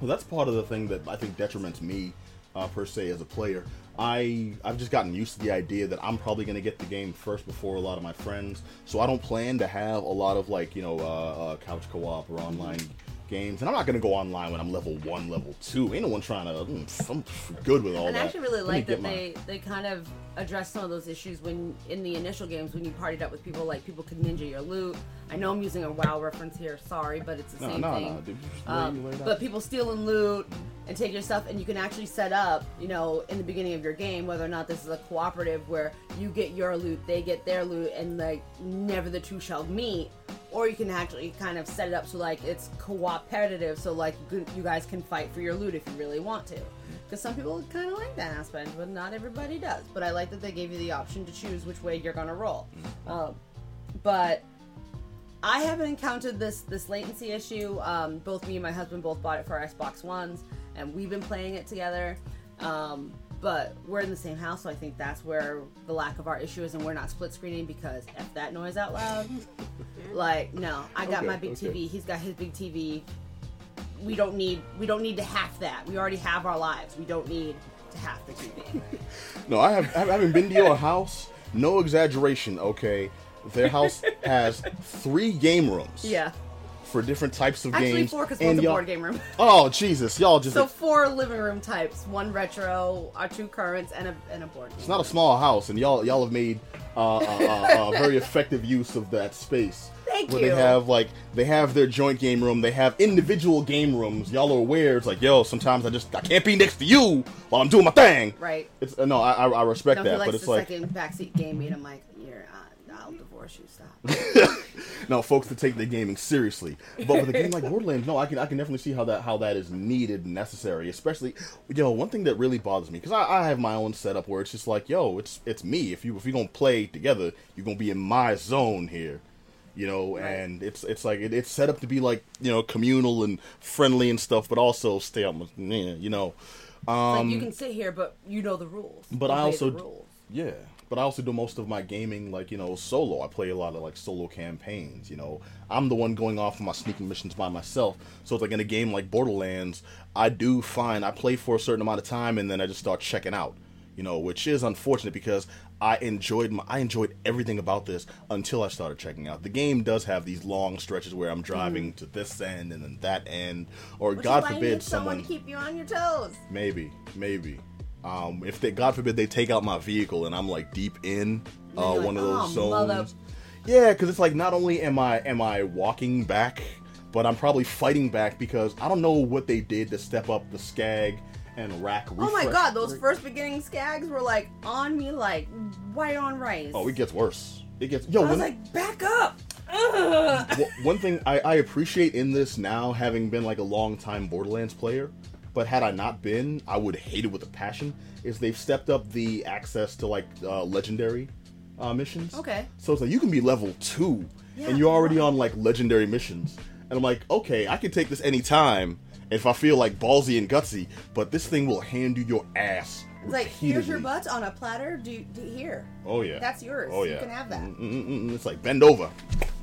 Well, that's part of the thing that I think detriments me uh, per se as a player. I I've just gotten used to the idea that I'm probably to get the game first before a lot of my friends, so I don't plan to have a lot of like you know uh, uh, couch co-op or online games, and I'm not gonna go online when I'm level one, level two. Ain't no one trying to. Mm, I'm good with all And that. I actually really like that my- they they kind of addressed some of those issues when in the initial games when you partied up with people like people could ninja your loot. I know I'm using a WoW reference here, sorry, but it's the No, same no, thing. no, dude, you just lay- Um, you lay it out. but people stealing loot and take your stuff, and you can actually set up, you know, in the beginning of your game whether or not this is a cooperative where you get your loot, they get their loot, and like never the two shall meet. Or you can actually kind of set it up so like it's cooperative, so like you you guys can fight for your loot if you really want to. Because some people kind of like that aspect, but not everybody does. But I like that they gave you the option to choose which way you're gonna roll. Um, but I haven't encountered this this latency issue. Um, both me and my husband both bought it for our Xbox Ones, and we've been playing it together. Um, but we're in the same house, so I think that's where the lack of our issue is, and we're not split screening because f that noise out loud. like, no, I got Okay, my big okay. TV. He's got his big TV. We don't need we don't need to half that. We already have our lives. We don't need to half the TV. No, I have. I haven't been to your house. No exaggeration. Okay, their house has three game rooms. yeah, For different types of actually games. four because one's a board game room. Oh Jesus, y'all just. So four living room types, one retro, our two currents, and a and a board. it's not a small house, and y'all y'all have made uh, uh, uh, uh, very effective use of that space. Thank you. where you. they have like they have their joint game room, they have individual game rooms. Y'all are aware. It's like yo, sometimes I just I can't be next to you while I'm doing my thing. Right. It's uh, no, I I respect No, that, but it's like second backseat game mate. I'm like, Divorce you. Stop. no folks to take their gaming seriously. But with a game like Borderlands, no, I can I can definitely see how that how that is needed and necessary. Especially, yo, one thing that really bothers me because I, I have my own setup where it's just like, yo, it's it's me. If you if you're gonna play together, you're gonna be in my zone here. You know, and it's it's like it, it's set up to be like you know communal and friendly and stuff, but also stay up, you know. like Um, you can sit here, but you know the rules. but I also the rules. yeah, but I also do most of my gaming like you know solo. I play a lot of like solo campaigns. You know, I'm the one going off on my sneaking missions by myself. So it's like in a game like Borderlands, I do find I play for a certain amount of time and then I just start checking out. You know, which is unfortunate because I enjoyed my, I enjoyed everything about this until I started checking out. The game does have these long stretches where I'm driving to this end and then that end, or Mm. Which God is why you forbid someone someone to keep you on your toes. Maybe, maybe. Um, if they, God forbid, they take out my vehicle and I'm like deep in uh, one like, of those "Oh, zones. mother-" Yeah, because it's like not only am I am I walking back, but I'm probably fighting back because I don't know what they did to step up the skag and rakk. Oh my god, those first beginning skags were like on me like white on rice. Oh, it gets worse. It gets yo. I was like, back up. Ugh. One thing I, I appreciate in this now, having been like a long time Borderlands player, but had I not been, I would hate it with a passion. Is they've stepped up the access to like uh, legendary uh, missions. Okay. So it's like you can be level two, Yeah, and you're already on like legendary missions, and I'm like, okay, I can take this anytime if I feel like ballsy and gutsy, but this thing will hand you your ass. It's like, here's your butt on a platter. Do, do here. Oh yeah, That's yours. Oh You yeah, can have that. Mm, mm, mm, mm. It's like bend over,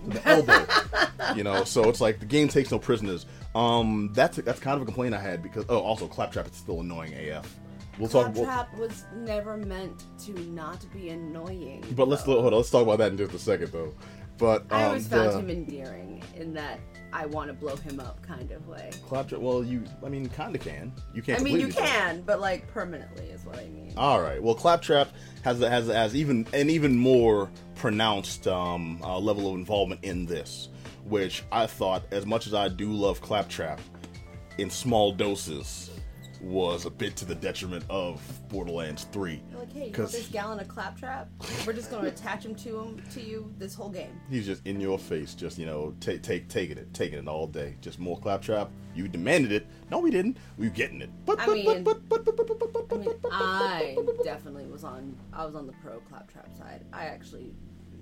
the elbow. you know, so it's like the game takes no prisoners. Um, that's that's kind of a complaint I had because oh, also Claptrap is still annoying AF. We'll talk. We'll, Claptrap was never meant to not be annoying. but let's hold on. Let's talk about that in just a second though. But um, I always found the- him endearing in that I want to blow him up kind of way. Claptrap. Well, you. I mean, kind of can. You can't. I mean, you can, but like permanently is what I mean. All right. Well, Claptrap has has has even an even more pronounced um, uh, level of involvement in this, which I thought, as much as I do love Claptrap, in small doses, was a bit to the detriment of Borderlands Three. You're like, hey, you want this gallon of claptrap? We're just going to attach him to him to you this whole game. he's just in your face, just you know, take take taking it, taking it all day. Just more Claptrap. You demanded it. No, we didn't. We getting it. But I but mean- I definitely was on. I was on the pro claptrap side. I actually.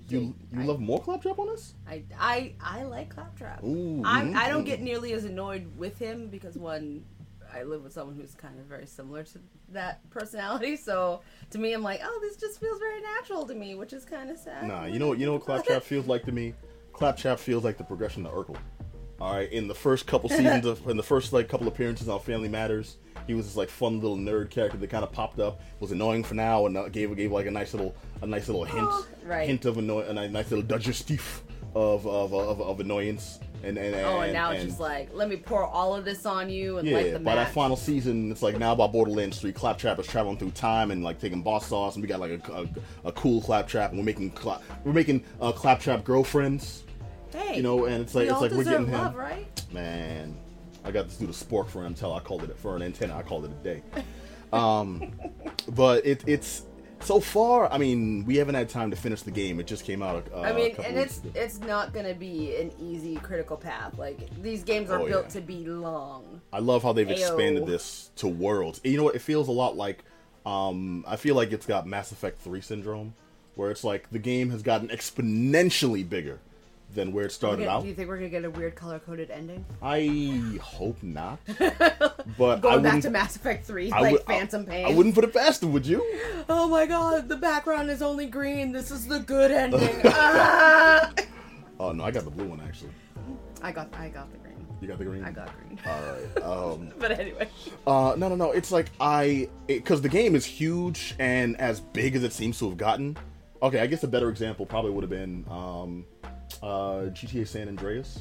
You you I, love more Claptrap on us? I I I like claptrap. Ooh, I'm, I don't mhm. get nearly as annoyed with him because one, I live with someone who's kind of very similar to that personality. So to me, I'm like, oh, this just feels very natural to me, which is kind of sad. Nah, you know what you know what Claptrap feels like to me? Claptrap feels like the progression of Urkel. All right, in the first couple seasons of in the first like couple appearances on Family Matters, he was this like fun little nerd character that kind of popped up, was annoying for now, and uh, gave gave like a nice little a nice little hint Oh, right. hint of annoy a nice little digestif of of, of of annoyance And, and, Oh, and and- now it's just like, let me pour all of this on you and yeah, light the by that final season, it's like now about Borderlands 3. Claptrap is traveling through time and like taking boss sauce, and we got like a, a, a cool Claptrap, and we're making cla- we're making uh, Claptrap girlfriends, hey, you know, and it's like it's like we're getting him. love, right? Man, I got this through the spork for an until I called it for an antenna. I called it a day. Um, but it, it's so far. I mean, we haven't had time to finish the game. It just came out. Uh, I mean, and it's ago. it's not gonna be an easy critical path. Like these games are Oh, built yeah. to be long. I love how they've Ayo. expanded this to worlds. You know what? It feels a lot like. Um, I feel like it's got Mass Effect 3 syndrome, where it's like the game has gotten exponentially bigger than where it started out. Do you think we're gonna get a weird color coded ending? I hope not. But I Going back to Mass Effect Three, I like would- Phantom Pain. I wouldn't put it past them, would you? Oh my god, the background is only green. This is the good ending. Ah! Oh no, I got the blue one actually. I got, I got the green. You got the green. I got green. All right. Um, But anyway, uh, no, no, no. It's like I, because the game is huge and as big as it seems to have gotten. Okay, I guess a better example probably would have been um, uh, GTA San Andreas.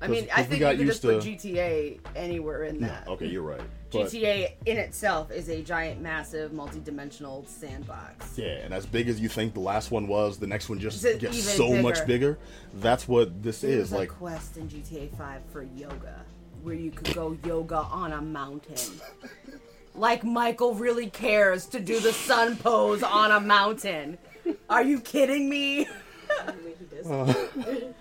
I mean, I think you could just put GTA anywhere in that. Okay, you're right. But, GTA in itself is a giant, massive, multi-dimensional sandbox. Yeah, and as big as you think the last one was, the next one just Is it gets so much bigger? bigger. That's what this There is like. a quest in GTA 5 for yoga, where you could go yoga on a mountain. like Michael really cares to do the sun pose on a mountain. Are you kidding me? Anyway.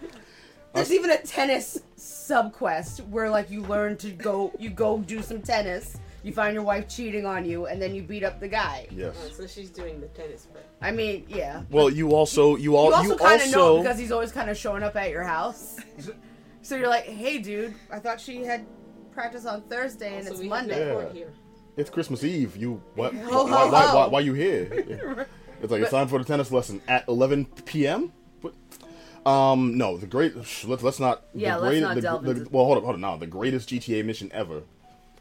There's even a tennis subquest where like you learn to go you go do some tennis. You find your wife cheating on you and then you beat up the guy. Yes. Oh, so she's doing the tennis part. I mean, yeah. Well, you also you all You also you kind of know because he's always kind of showing up at your house. so you're like, "Hey, dude, I thought she had practice on Thursday and Also, it's we Monday." have Yeah. here. it's Christmas Eve. You what? Ho, why, ho, why, ho. why, why you here? It's like it's time for the tennis lesson at 11 p.m. Um, no, the great. Let's let's not. the Yeah, let's great- not the- delve the- into- Well, hold up, hold up. Now, the greatest GTA mission ever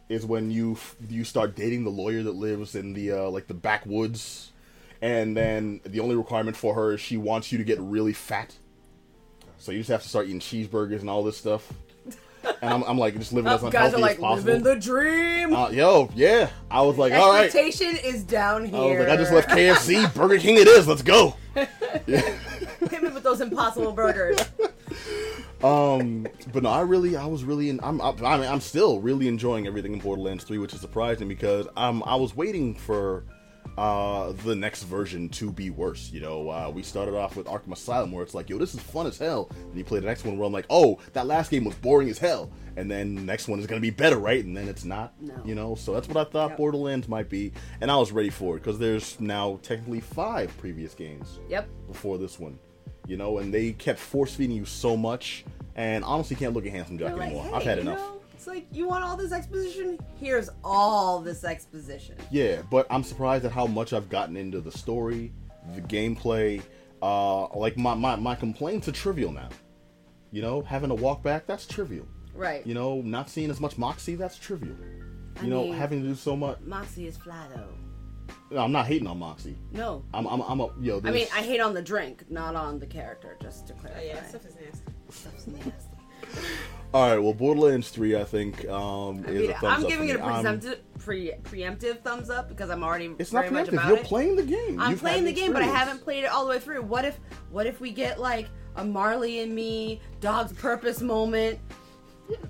is when you f- you start dating the lawyer that lives in the uh, like the backwoods, and then the only requirement for her is she wants you to get really fat. So you just have to start eating cheeseburgers and all this stuff. And I'm, I'm like just living as Oh, unhealthy guys are like as possible. living the dream. Uh, yo, yeah. I was like, all right. Expectation is down here. I was like, I just left KFC, Burger King. It is. Let's go. Hit me with those impossible burgers. Um, but no, I really, I was really, in, I'm, I, I mean, I'm still really enjoying everything in Borderlands 3, which is surprising because um, I was waiting for uh the next version to be worse. You know, uh, we started off with Arkham Asylum where it's like, yo, this is fun as hell, and you play the next one where I'm like, oh, that last game was boring as hell, and then the next one is gonna be better, right? And then it's not. No. You know, so that's what I thought Yep. Borderlands might be, and I was ready for it because there's now technically five previous games. Yep. before this one, you know, and they kept force feeding you so much, and honestly can't look at Handsome Jack like, anymore. hey, I've had enough. know, it's like you want all this exposition. Here's all this exposition. Yeah, but I'm surprised at how much I've gotten into the story, the gameplay. Uh, like my, my my complaints are trivial now. You know, having to walk back that's trivial. Right. You know, not seeing as much Moxxi that's trivial. I You know, mean- having to do so much. Moxxi is fly though. No, I'm not hating on Moxxi. No. I'm I'm I'm a yo. I mean, I hate on the drink, not on the character. Just to Oh clarify. yeah, stuff is nasty. Stuff's nasty. All right, well, Borderlands 3, I think, um, I is mean, a thumbs up. I'm up giving it a. Presumptive, pre, preemptive thumbs up because I'm already It's not preemptive. You're it. playing the game. I'm You've playing the game, but I haven't played it all the way through. What if, what if we get like a Marley and me dog's purpose moment?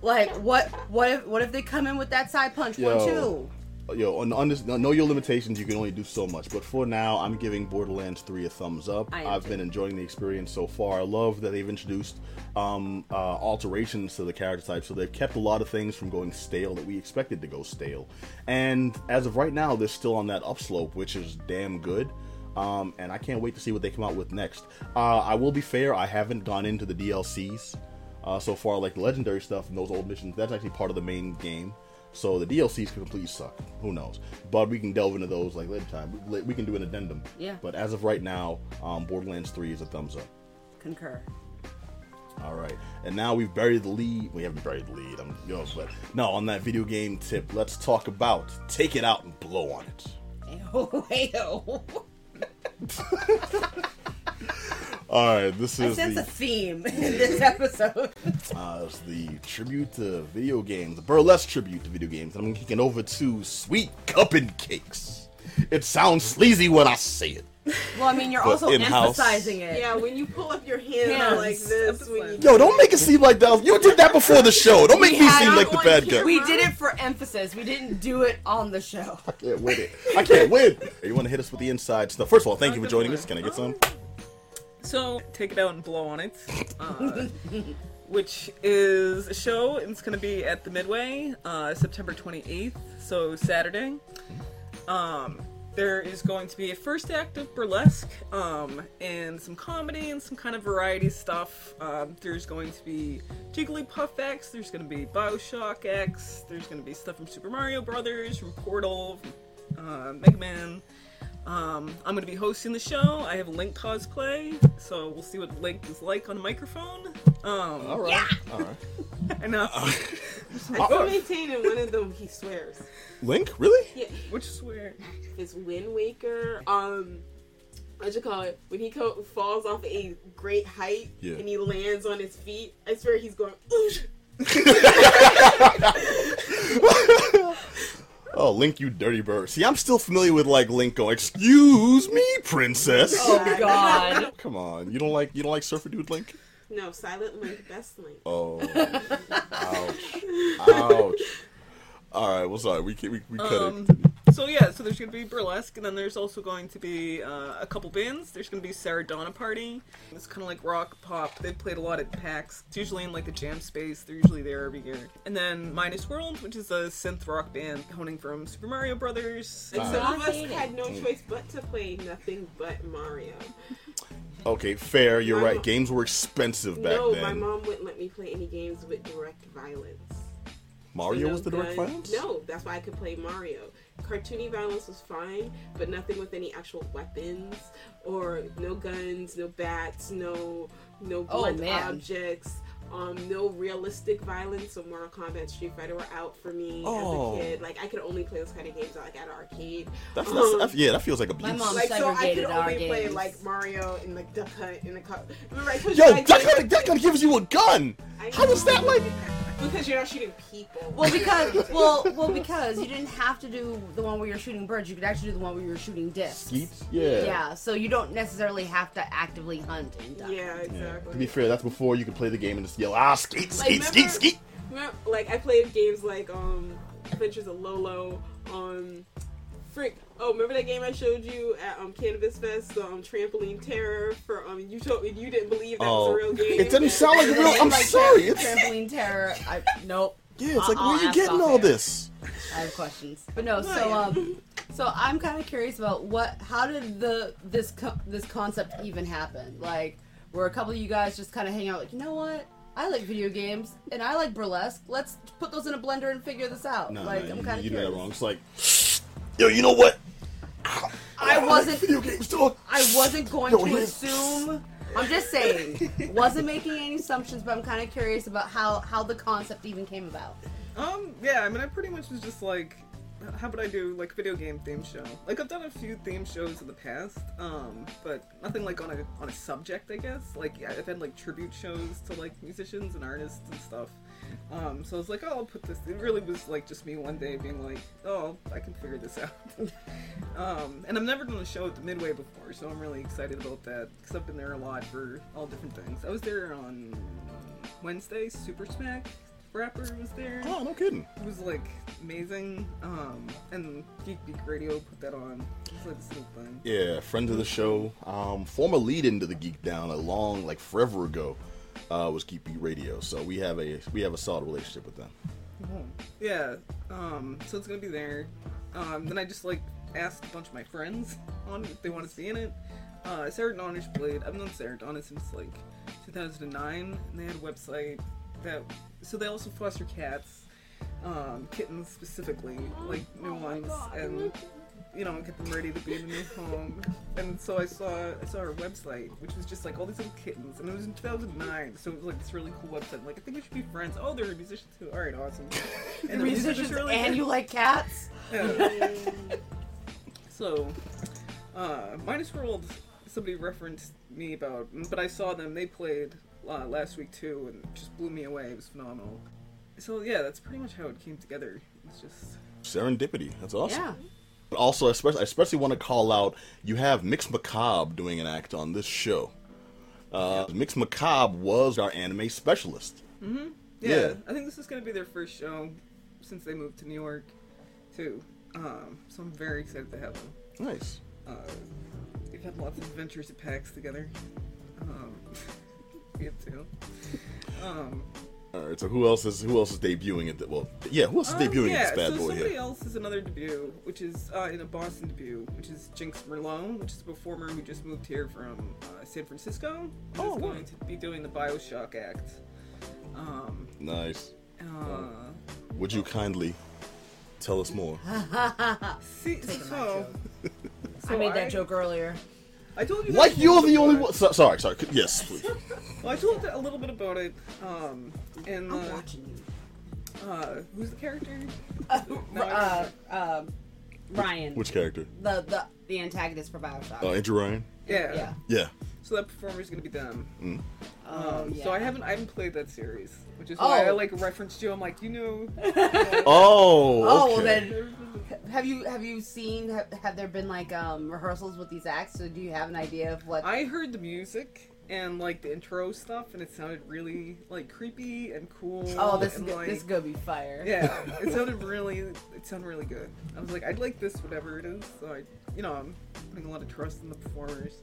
Like what? What if? What if they come in with that side punch one Yo. Yo, on, on this, know your limitations. You can only do so much. But for now, I'm giving Borderlands 3 a thumbs up. I I've been enjoying the experience so far. I love that they've introduced um, uh, alterations to the character type, so they've kept a lot of things from going stale that we expected to go stale. And as of right now, they're still on that upslope, which is damn good. Um, and I can't wait to see what they come out with next. Uh, I will be fair, I haven't gone into the DLCs uh, so far, like the legendary stuff and those old missions. That's actually part of the main game. So the DLCs could completely suck. Who knows? But we can delve into those like later time. We, can do an addendum. Yeah. But as of right now, um, Borderlands 3 is a thumbs up. Concur. All right. And now we've buried the lead. We haven't buried the lead. I'm yo, but no, on that video game tip, let's talk about take it out and blow on it. Ew, ew. All right, this I is sense the, a theme in this episode. Uh, it's the tribute to video games, the burlesque tribute to video games. I'm kicking over to Sweet CuppinCakes. It sounds sleazy when I say it. Well, I mean, you're But also in-house. emphasizing it. Yeah, when you pull up your hand Hands. like this, when you Yo, don't make it seem like that. You did that before the show. Don't make We me seem like the on bad guy. We did it for emphasis. We didn't do it on the show. I can't win it. I can't win. Hey, you want to hit us with the inside stuff? First of all, thank you for joining us. Can I get some? So take it out and blow on it, uh, which is a show. and It's going to be at the Midway, uh, September 28th, so Saturday. Um, there is going to be a first act of burlesque, um, and some comedy and some kind of variety stuff. Um, there's going to be Jigglypuff X. There's going to be Bioshock X. There's going to be stuff from Super Mario Brothers, from Portal, from, uh, Mega Man. Um, I'm going to be hosting the show. I have Link cosplay, so we'll see what Link is like on a microphone. Um, All right. All right. I know. I still maintain in one of them he swears. Link, really? Yeah, Which swear. it's Wind Waker. Um, what you call it? When he co- falls off a great height Yeah. and he lands on his feet, I swear he's going. Oosh. Oh, Link, you dirty bird. See, I'm still familiar with like Link going, "Excuse me, princess." Oh God. Come on, you don't like you don't like Surfer Dude Link? No, Silent Link, best Link. Oh, ouch, ouch. All right, well, sorry, we can, we, we cut Um, it. So yeah, so there's going to be burlesque, and then there's also going to be uh, a couple bands. There's going to be Sarah Donner Party. It's kind of like rock pop. They've played a lot at PAX. It's usually in like the jam space. They're usually there every year. And then Minus World, which is a synth rock band honing from Super Mario Brothers. And some of us had no choice but to play nothing but Mario. Okay, fair. You're My right. mom- Games were expensive back no, then. No, my mom wouldn't let me play any games with direct violence. Mario No was the direct gun- violence. No, that's why I could play Mario. Cartoony violence was fine, but nothing with any actual weapons or no guns, no bats, no no Oh, blunt man. objects. Um, no realistic violence. So Mortal Kombat, Street Fighter were out for me Oh. as a kid. Like I could only play those kind of games like at an arcade. That's, that's, Um, that's yeah. That feels like abuse. My mom- like so, I could segregated our only play games. like Mario and like Duck Hunt in the cup. Remember I told Yo, you I Duck Hunt, Duck Hunt gives you a gun. I How does that know. like? Because you're not shooting people. Well, because well, well, because you didn't have to do the one where you're shooting birds. You could actually do the one where you're shooting discs. Skeets? Yeah. Yeah, so you don't necessarily have to actively hunt in Duck yeah, Hunt. Yeah. exactly. To be fair, that's before you could play the game and just yell, ah, skeet, Like, skeet, skeet, remember- skeet. Like I played games like um Adventures of Lolo, um Frick. Oh, remember that game I showed you at um Cannabis Fest, the um Trampoline Terror for um you told me you didn't believe that was Oh, a real game. it doesn't sound like a real. I'm Like sorry. tram- It's, trampoline terror. I, nope. yeah, it's like I'll where are you getting all air. this? I have questions. But no, Oh, so um, so I'm kind of curious about what, how did the this co- this concept even happen? Like, were a couple of you guys just kind of hang out, like, you know what? I like video games and I like burlesque. Let's put those in a blender and figure this out. No, like, no, I'm you, kind of you did curious. that wrong. It's like, yo, you know what? I wasn't. video games, dog. I wasn't going Yo, to here's- assume. I'm just saying, wasn't making any assumptions, but I'm kind of curious about how how the concept even came about. Um, yeah, I mean, I pretty much was just like, how would I do like video game theme show? Like I've done a few theme shows in the past, um, but nothing like on a on a subject, I guess. Like yeah, I've had like tribute shows to like musicians and artists and stuff. Um, so I was like, oh, I'll put this. It really was like just me one day being like, oh, I can figure this out. um, and I've never done a show at the Midway before, so I'm really excited about that because I've been there a lot for all different things. I was there on Wednesday. Super Smack rapper was there. Oh, no kidding. It was like amazing. Um, and Geek Beat Radio put that on. It was like this little thing. Yeah, friend of the show, um, former lead into the Geek Down a long, like forever ago, uh, was Geek Beat Radio. So we have a we have a solid relationship with them. Yeah. Um, so it's gonna be there. Um, then I just like asked a bunch of my friends on if they want to be in it. Uh, Sarah Donner's played. I've known Sarah Donner since like 2009, and they had a website that. So they also foster cats, um, kittens specifically, like new ones, and you know get them ready to be in a new home. And so I saw I saw her website, which was just like all these little kittens, and it was in 2009. So it was like this really cool website. Like I think we should be friends. Oh, they're a musician too. All right, awesome. And the Musicians really and good. you like cats? Yeah. So, uh, Minus World, somebody referenced me about, but I saw them. They played uh, last week too, and just blew me away. It was phenomenal. So yeah, that's pretty much how it came together. It's just Serendipity. That's awesome. Yeah. Also, especially, I especially want to call out you have Mix Macabre doing an act on this show. Uh, Mix Macabre was our anime specialist. yeah, Yeah. I think this is gonna be their first show since they moved to New York, too. Um, so I'm very excited to have them. Nice. Uh, we've had lots of adventures at PAX together. Um, we have two. Um, All right. So who else is who else is debuting at the well? Yeah, who else is Um, debuting yeah, at this bad so boy somebody here? else is another debut, which is uh, in a Boston debut, which is Jinx Merlot, which is a performer who just moved here from uh, San Francisco. Who's Oh, wow. going to be doing the Bioshock act. Um, Nice. uh, Would you kindly tell us more? see, Taking so, I made that joke earlier. I told you. Like you're the only one. So, sorry, sorry. Yes, please. Well, I told a little bit about it. Um, in I'm the watching you. uh, who's the character? Uh, No, uh, uh, Ryan, Which character? the the the antagonist for Bioshock. Uh, Andrew Ryan. Yeah. yeah. Yeah. So that performer is gonna be them. Oh, Um, yeah. So I haven't I haven't played that series, which is why I Oh. like referenced you. I'm like, you know, Oh. Oh, well then, have you have you seen? Have, have there been like um rehearsals with these acts? So do you have an idea of what? I heard the music and like the intro stuff, and it sounded really like creepy and cool. oh, this is and, go- like, this is gonna be fire. yeah, it sounded really it sounded really good. I was like, I'd like this whatever it is. So I, you know, I'm putting a lot of trust in the performers.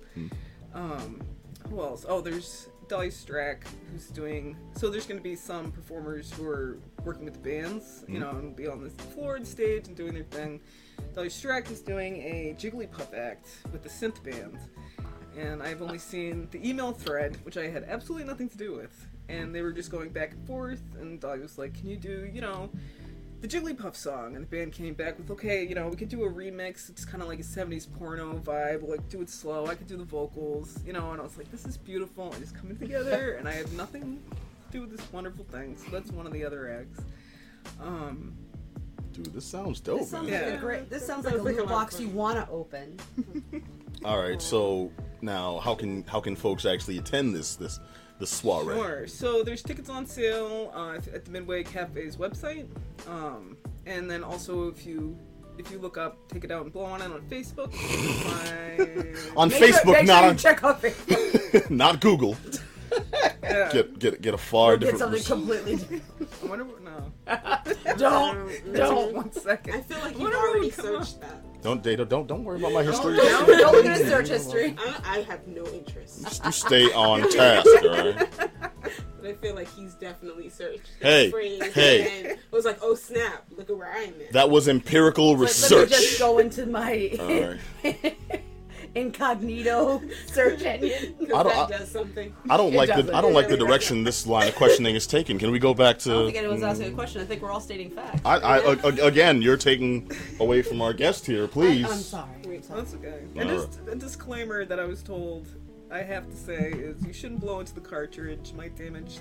Um, who else? Oh, there's Dolly Strack who's doing. So there's going to be some performers who are working with the bands, you know, and be on the floor and stage and doing their thing. Dolly Strack is doing a Jigglypuff act with the synth band, and I've only seen the email thread, which I had absolutely nothing to do with. And they were just going back and forth, and Dolly was like, "Can you do, you know?" The Jigglypuff song, and the band came back with, okay, you know, we could do a remix. It's kind of like a 70s porno vibe. Like, do it slow. I could do the vocals, you know, and I was like, this is beautiful, and it's coming together, and I have nothing to do with this wonderful thing. So that's one of the other acts. Um, Dude, this sounds dope, This sounds man. like Yeah. a great. This sounds like a Sounds like a loot lot of box you want to open. All right. So now, how can how can folks actually attend this this this soiree? Sure. So there's tickets on sale uh, at the Midway Cafe's website, um, and then also if you if you look up "Take It Out and Blow on It" on Facebook, you can find- On Make sure- Facebook, make not sure on check out Facebook. not Google. yeah. Get get get a far Get different. something res- completely. different. I wonder what, no. Don't don't. One second. I feel like you've already would come up. searched that. Don't data. Don't don't worry about my history. Don't, don't look at his search history. I, I have no interest, you stay on task, all right? but I feel like he's definitely searched. that Hey, hey. and was like, "Oh snap! Look at where I'm at." That was empirical Let, let me just go into my All right. incognito search engine. I don't- that I- does something. I don't like the doesn't. I don't like the direction this line of questioning is taken. Can we go back I don't think to? anyone's asking a question. I think we're all stating facts. I, I a- a- again, you're taking away from our guest here, please. I'm sorry. I'm sorry. That's okay. And Alright. just a disclaimer that I was told I have to say is you shouldn't blow into the cartridge. Might damage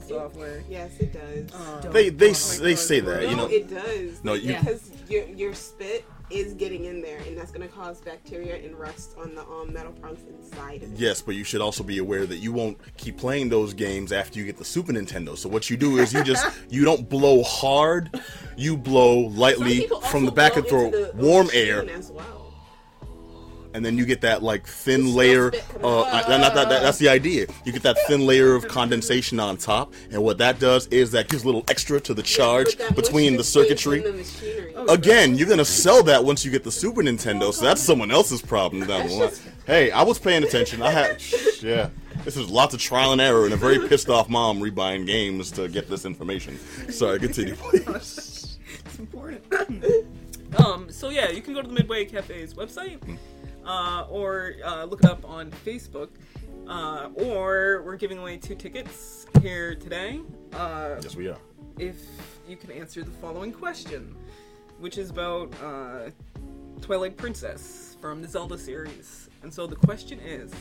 the software. Yes, it does. Um, They they oh s- they say bro. that, no, you know. it does. No, you- Yeah. because your your spit is getting in there, and that's going to cause bacteria and rust on the um, metal prongs inside of it. Yes, but you should also be aware that you won't keep playing those games after you get the Super Nintendo. So what you do is you just you don't blow hard, you blow lightly from the back and throw warm air, well. And then you get that like thin It's layer. still spit Uh, not that, that- that's the idea. You get that thin layer of condensation on top, and what that does is that gives a little extra to the charge But between the moisture stays in circuitry. the machinery. Again, you're gonna sell that once you get the Super Nintendo, so that's someone else's problem down the line. Hey, I was paying attention. I had, yeah. This is lots of trial and error, and a very pissed off mom rebuying games to get this information. Sorry, continue, please. it's important. um, so yeah, you can go to the Midway Cafe's website, uh, or uh, look it up on Facebook, uh, or we're giving away two tickets here today. Uh, Yes, we are. if you can answer the following question, which is about uh, Twilight Princess from the Zelda series. And so the question is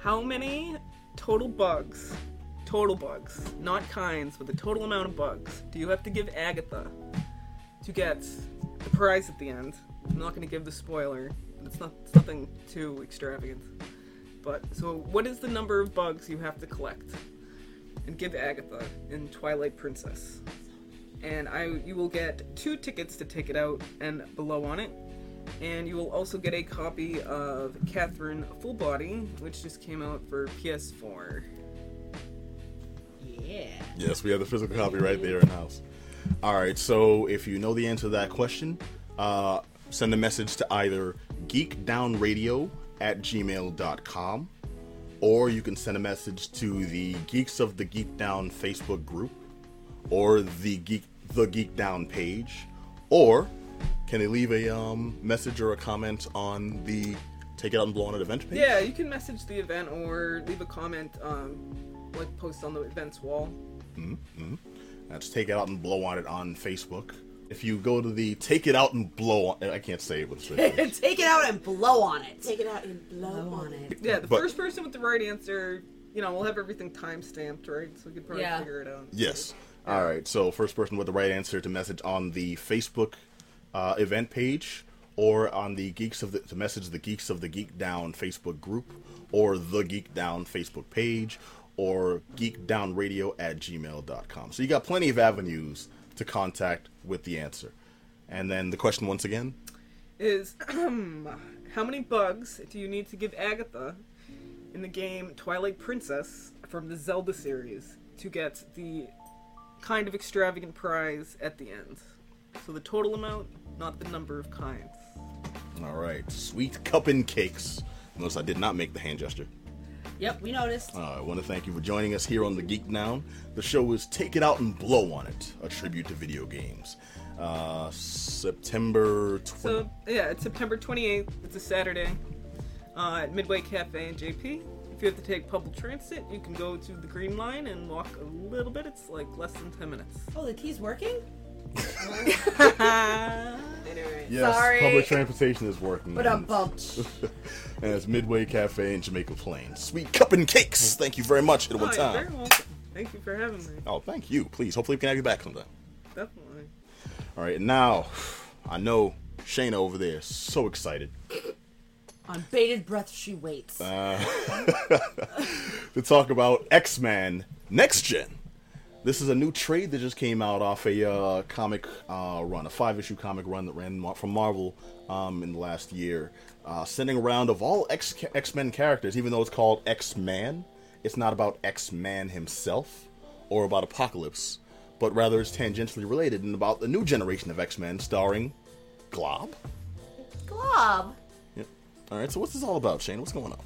how many total bugs, total bugs, not kinds, but the total amount of bugs, do you have to give Agatha to get the prize at the end? I'm not going to give the spoiler, it's not it's nothing too extravagant. but so what is the number of bugs you have to collect and give Agatha in Twilight Princess? And I, you will get two tickets to take it out and below on it, and you will also get a copy of Catherine Full Body, which just came out for PS4. Yeah. Yes, we have the physical copy right there in house. All right, so if you know the answer to that question, uh, send a message to either geekdownradio at gmail.com or you can send a message to the Geeks of the Geek Down Facebook group or the Geek the Geek Down page or can they leave a um, message or a comment on the Take It Out and Blow on It event page? Yeah, you can message the event or leave a comment, um, like post on the event's wall. That's Take It Out and Blow on It on Facebook. If you go to the Take It Out and Blow on I can't say it with straight face. Take it out and blow on it. Take it out and blow, blow on on it. it. Yeah, the But- first person with the right answer, you know, we'll have everything time stamped, right? So we could probably Yeah. figure it out. Yes. All right. So first person with the right answer to message on the Facebook uh, event page, or on the Geeks of the to message the Geeks of the Geek Down Facebook group, or the Geek Down Facebook page, or geekdownradio at gmail.com. So you got plenty of avenues to contact with the answer. And then the question once again. Is how many bugs do you need to give Agatha in the game Twilight Princess from the Zelda series to get the kind of extravagant prize at the end? So the total amount, not the number of kinds. All right. Sweet CuppinCakes. Notice I did not make the hand gesture. Yep, we noticed. Uh, I want to thank you for joining us here on the Geek Down. The show is Take It Out and Blow on It, a tribute to video games. Uh, September 20. So yeah, it's September 28th. It's a Saturday uh, at Midway Cafe in JP. If you have to take public transit, you can go to the Green Line and walk a little bit. It's like less than 10 minutes. Oh, the key's working? I know, right? yes, sorry. public transportation is working. But I'm bumped. and it's Midway Cafe in Jamaica Plain. Sweet CuppinCakes. Thank you very much. At Oh, one you're time. very welcome. Thank you for having me. Oh, thank you. Please, hopefully we can have you back sometime. Definitely. All right, now I know Shayna over there is so excited On bated breath, she waits. Uh, to talk about X Men Next Gen. This is a new trade that just came out off a uh, comic uh, run, a five issue comic run that ran from Marvel um, in the last year. Uh, sending around of all X X Men characters, even though it's called X Man, it's not about X Man himself or about Apocalypse, but rather it's tangentially related and about the new generation of X Men starring Glob. Glob. Yep. All right, so what's this all about, Shane? What's going on?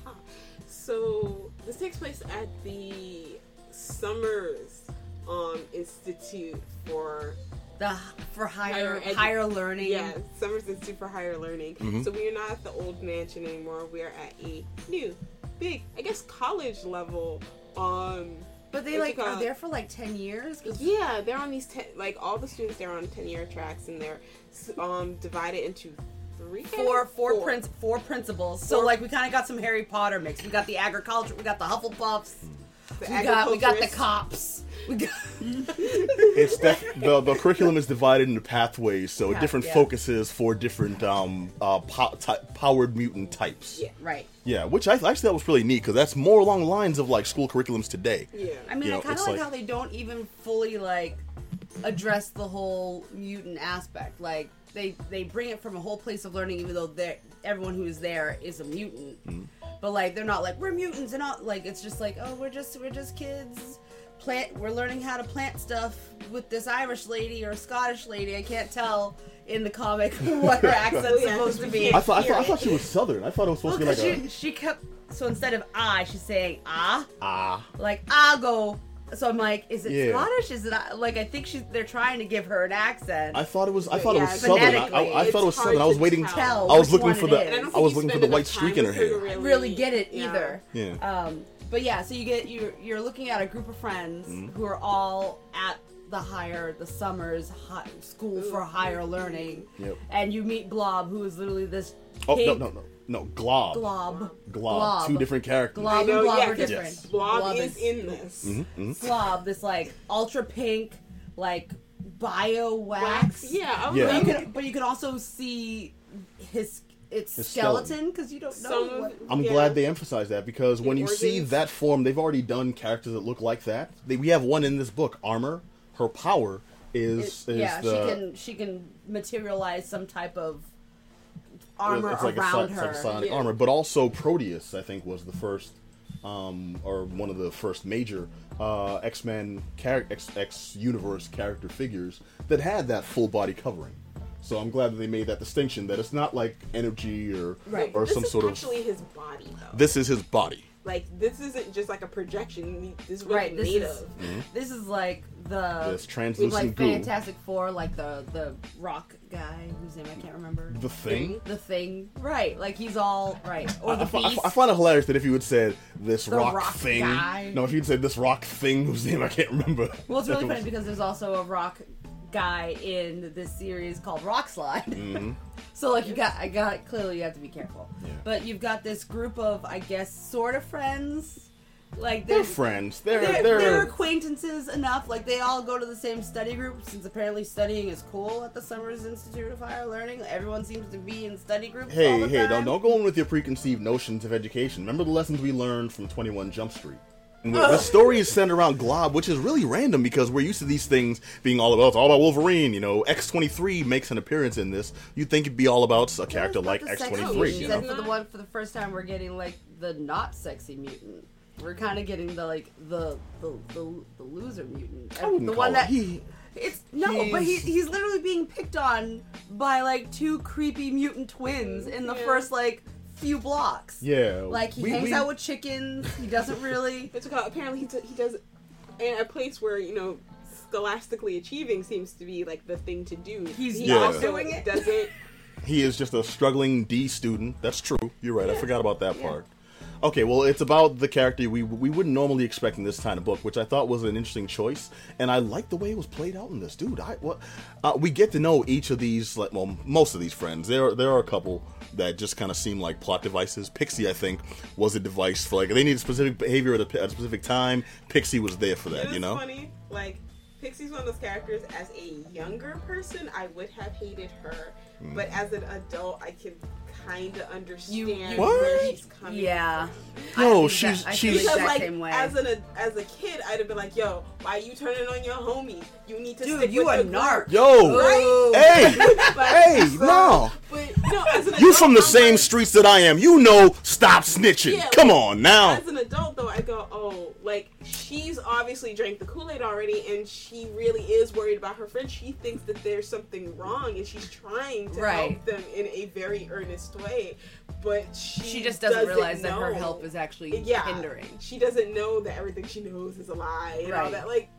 So this takes place at the Summers um, Institute for The for higher Higher higher, learning. yeah Summers Institute for Higher Learning. Mm-hmm. So we are not at the old mansion anymore. We are at a new, big, I guess, college level. Um, But they like are there for like ten years. yeah, they're on these ten, like all the students. They're on ten year tracks, and they're um divided into three. Four, four, four. prince, four principals. So like we kind of got some Harry Potter mix. We got the agriculture, we got the Hufflepuffs, The we got we got the cops. We got it's def- the the curriculum is divided into pathways, so Yeah, different yeah. focuses for different um uh po- ty- powered mutant types. Yeah. right. Yeah, which I actually thought was really neat because that's more along the lines of like school curriculums today. Yeah. I mean, You I kind of like, like- how they don't even fully like address the whole mutant aspect. Like they they bring it from a whole place of learning, even though they everyone who is there is a mutant. Mm-hmm. But like they're not like we're mutants and not like it's just like oh we're just we're just kids. Plant we're learning how to plant stuff with this Irish lady or Scottish lady. I can't tell in the comic what her accent's yeah, supposed to be. I thought I thought, I thought she was southern. I thought it was supposed Well, to be like because a she, she kept so instead of I, she's saying ah ah. like I'll go. So I'm like, is it Yeah. Scottish? Is it like I think she's they're trying to give her an accent. I thought it was I thought it was southern. I, I, I thought it was southern. I hard was to waiting. tell I was looking for the I I was looking for the white streak in her with her to hair. really, really get it yeah. either. Yeah. Um, but yeah, so you get you're you're looking at a group of friends Mm-hmm. who are all at the higher the summers hi, school for higher learning, Yep. and you meet Glob, who is literally this Oh pig- no no no glob Glob glob two different characters. Glob I know, and Glob yeah, are 'cause different. Yes. Blob is in this. Mm-hmm. Glob, this like ultra pink, like bio wax. Wax. Yeah. I Yeah. But you can, but you can also see his it's, It's skeleton skeleton. because you don't know Some what. I'm yeah. glad they emphasize that because when The you see that form, they've already done characters that look like that. They, we have one in this book, Armor. Her power is, It- is yeah, the, she can she can materialize some type of armor it's like a, around si- it's her. like sonic Yeah. armor, but also Proteus, I think, was the first, um, or one of the first major uh, X Men char- X X universe character figures that had that full body covering. So I'm glad that they made that distinction that it's not like energy or Right. or this some is sort of. actually his body though. This is his body. Like this isn't just like a projection. This is what Right, this made is- of. Mm-hmm. This is like the This with translucent like goo. Fantastic Four, like the the rock guy whose name I can't remember. The thing. The thing, right? Like he's all right, or I, the I, fi- I beast. I find it hilarious that if you had said this The rock, rock thing, guy. no, if you'd said this rock thing whose name I can't remember. well, it's really funny because there's also a rock guy in this series called Rock Slide. Mhm. So like you got, I got clearly you have to be careful. Yeah. But you've got this group of, I guess, sort of friends. Like They're they're friends. They're they're, they're, they're acquaintances enough. Like they all go to the same study group since apparently studying is cool at the Summers Institute of Higher Learning. Everyone seems to be in study groups. all Hey, hey, time. don't don't go in with your preconceived notions of education. Remember the lessons we learned from Twenty One Jump Street. And the, the story is centered around Glob, which is really random because we're used to these things being all about it's all about Wolverine. You know, X twenty three makes an appearance in this. You'd think it'd be all about a character like X twenty three. twenty sexy You know, for the one for the first time, we're getting like the not sexy mutant. We're kind of getting the like the the the, the loser mutant. I the call one that he- it's no, but he, he's- he's literally being picked on by like two creepy mutant twins in the Yeah. first like few blocks. yeah, Like he we- hangs we- out with chickens. He doesn't really. It's called, apparently he, d- he does in a place where you know scholastically achieving seems to be like the thing to do. He's he not also doing it. Doesn't He is just a struggling D student. That's true. You're right. I forgot about that Yeah. part. Okay, well, it's about the character we we wouldn't normally expect in this kind of book, which I thought was an interesting choice, and I like the way it was played out in this. Dude, I what uh, we get to know each of these, like, well, most of these friends. There, there are a couple that just kind of seem like plot devices. Pixie, I think, was a device for like they needed specific behavior at a, at a specific time. Pixie was there for that, It you know. funny. Like Pixie's one of those characters. As a younger person, I would have hated her, Mm. but as an adult, I can kind of understand you- What? where she's coming Yeah. from. Oh, I No, feel she's- exact- I feel she's- Because exact like same way. as an as a kid, I'd have been like, "Yo, why are you turning on your homie? You need to Dude, stick you with a the narc. Yo, Right? hey, But- hey, so- no. But no, as an You adult, from the I'm same like- streets that I am. You know, stop snitching. Yeah, Come like, on now. As an adult, though, I go, oh, like she's obviously drank the Kool Aid already, and she really is worried about her friend. She thinks that there's something wrong, and she's trying to Right. help them in a very earnest way. But she She just doesn't, realize that her know- help is actually yeah, hindering. She doesn't know that everything she knows is a lie and all Right. that. Like,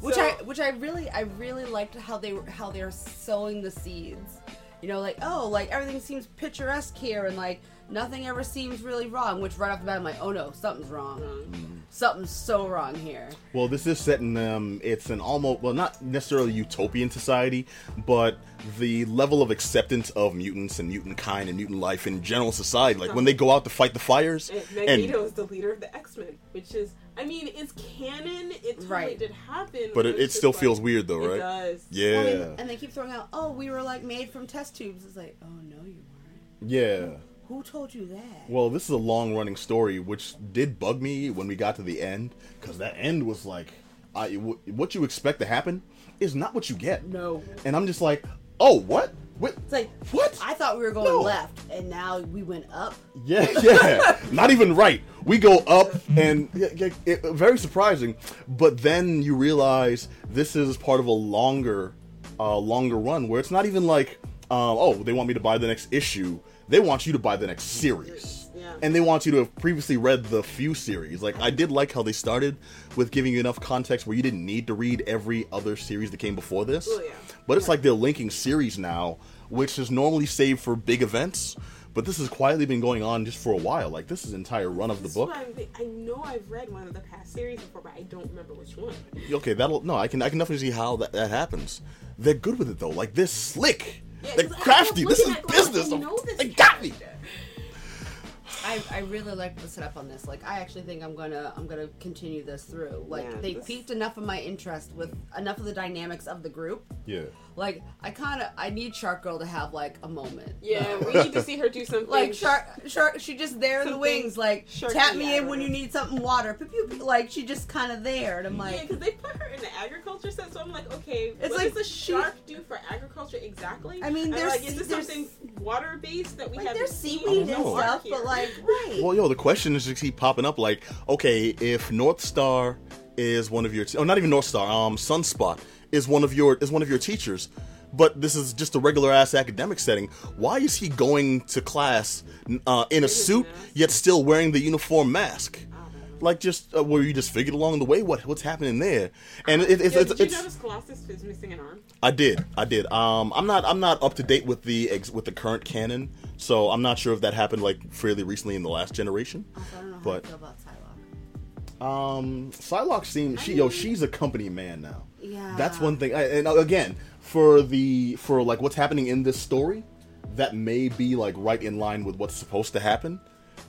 which so- I which I really I really liked how they were how they're sowing the seeds. You know, like oh, like everything seems picturesque here, and like nothing ever seems really wrong. Which right off the bat, I'm like, oh no, something's wrong. Something's so wrong here. Well, this is set in um, it's an almost well, not necessarily utopian society, but the level of acceptance of mutants and mutant kind and mutant life in general society. Like when they go out to fight the fires, And and Magneto is the leader of the X Men, which is, I mean, it's canon. It totally Right. did happen. but it, it still just feels weird though, right? It right? does. Yeah, Well, I mean, and they keep throwing out, oh, we were like made from test tubes. It's like, oh no, you weren't. yeah. Who told you that? Well, this is a long running story, which did bug me when we got to the end, because that end was like, I, w- what you expect to happen is not what you get. no. And I'm just like, oh, what? What? It's like What? I thought we were going No. left, and now we went up. Yeah, yeah. Not even right. We go up, and yeah, yeah, it, very surprising. But then you realize this is part of a longer, uh, longer run where it's not even like, um, oh, they want me to buy the next issue. They want you to buy the next series, Yeah. and they want you to have previously read the few series. Like I did like how they started with giving you enough context where you didn't need to read every other series that came before this. Oh, yeah. But it's like they're linking series now, which is normally saved for big events. But this has quietly been going on just for a while. Like this is entire run of the book. I know I've read one of the past series before, but I don't remember which one. Okay, that'll no. I can I can definitely see how that, that happens. They're good with it though. Like this slick. Yeah, They're 'cause crafty. This is looking at going, business. I know this They got me. character. I I, I really like the setup on this. Like, I actually think I'm gonna I'm gonna continue this through. Like, Yeah, they this- piqued enough of my interest with enough of the dynamics of the group. Yeah. Like, I kind of I need Shark Girl to have like a moment. Yeah, we need to see her do something. Like shark, shark. She just there in the wings. Like tap me in when you need something water. Like she just kind of there, and I'm like, Yeah, because they put her in the agriculture set, so I'm like, okay, It's what like does a she- shark do for agriculture exactly? I mean, there's- like, is this there's- something water based that we like haven't there's seaweed and stuff, here? but like, right. Well, yo, the question is just keep popping up. Like, okay, if North Star is one of your, oh, not even North Star, um, Sunspot is one of your is one of your teachers, but this is just a regular ass academic setting. Why is he going to class uh, in a suit yet still wearing the uniform mask? Like, just uh, were you just figured along the way what what's happening there? And it, it's Yo, it's, did you it's notice Colossus is missing an arm? I did, I did. Um, I'm not, I'm not up to date with the ex- with the current canon, so I'm not sure if that happened like fairly recently in the last generation. Also, I don't know how But I feel about Psylocke. um, Psylocke seems she yo she's a company man now. Yeah. That's one thing. I- And again, for the for like what's happening in this story, that may be like right in line with what's supposed to happen.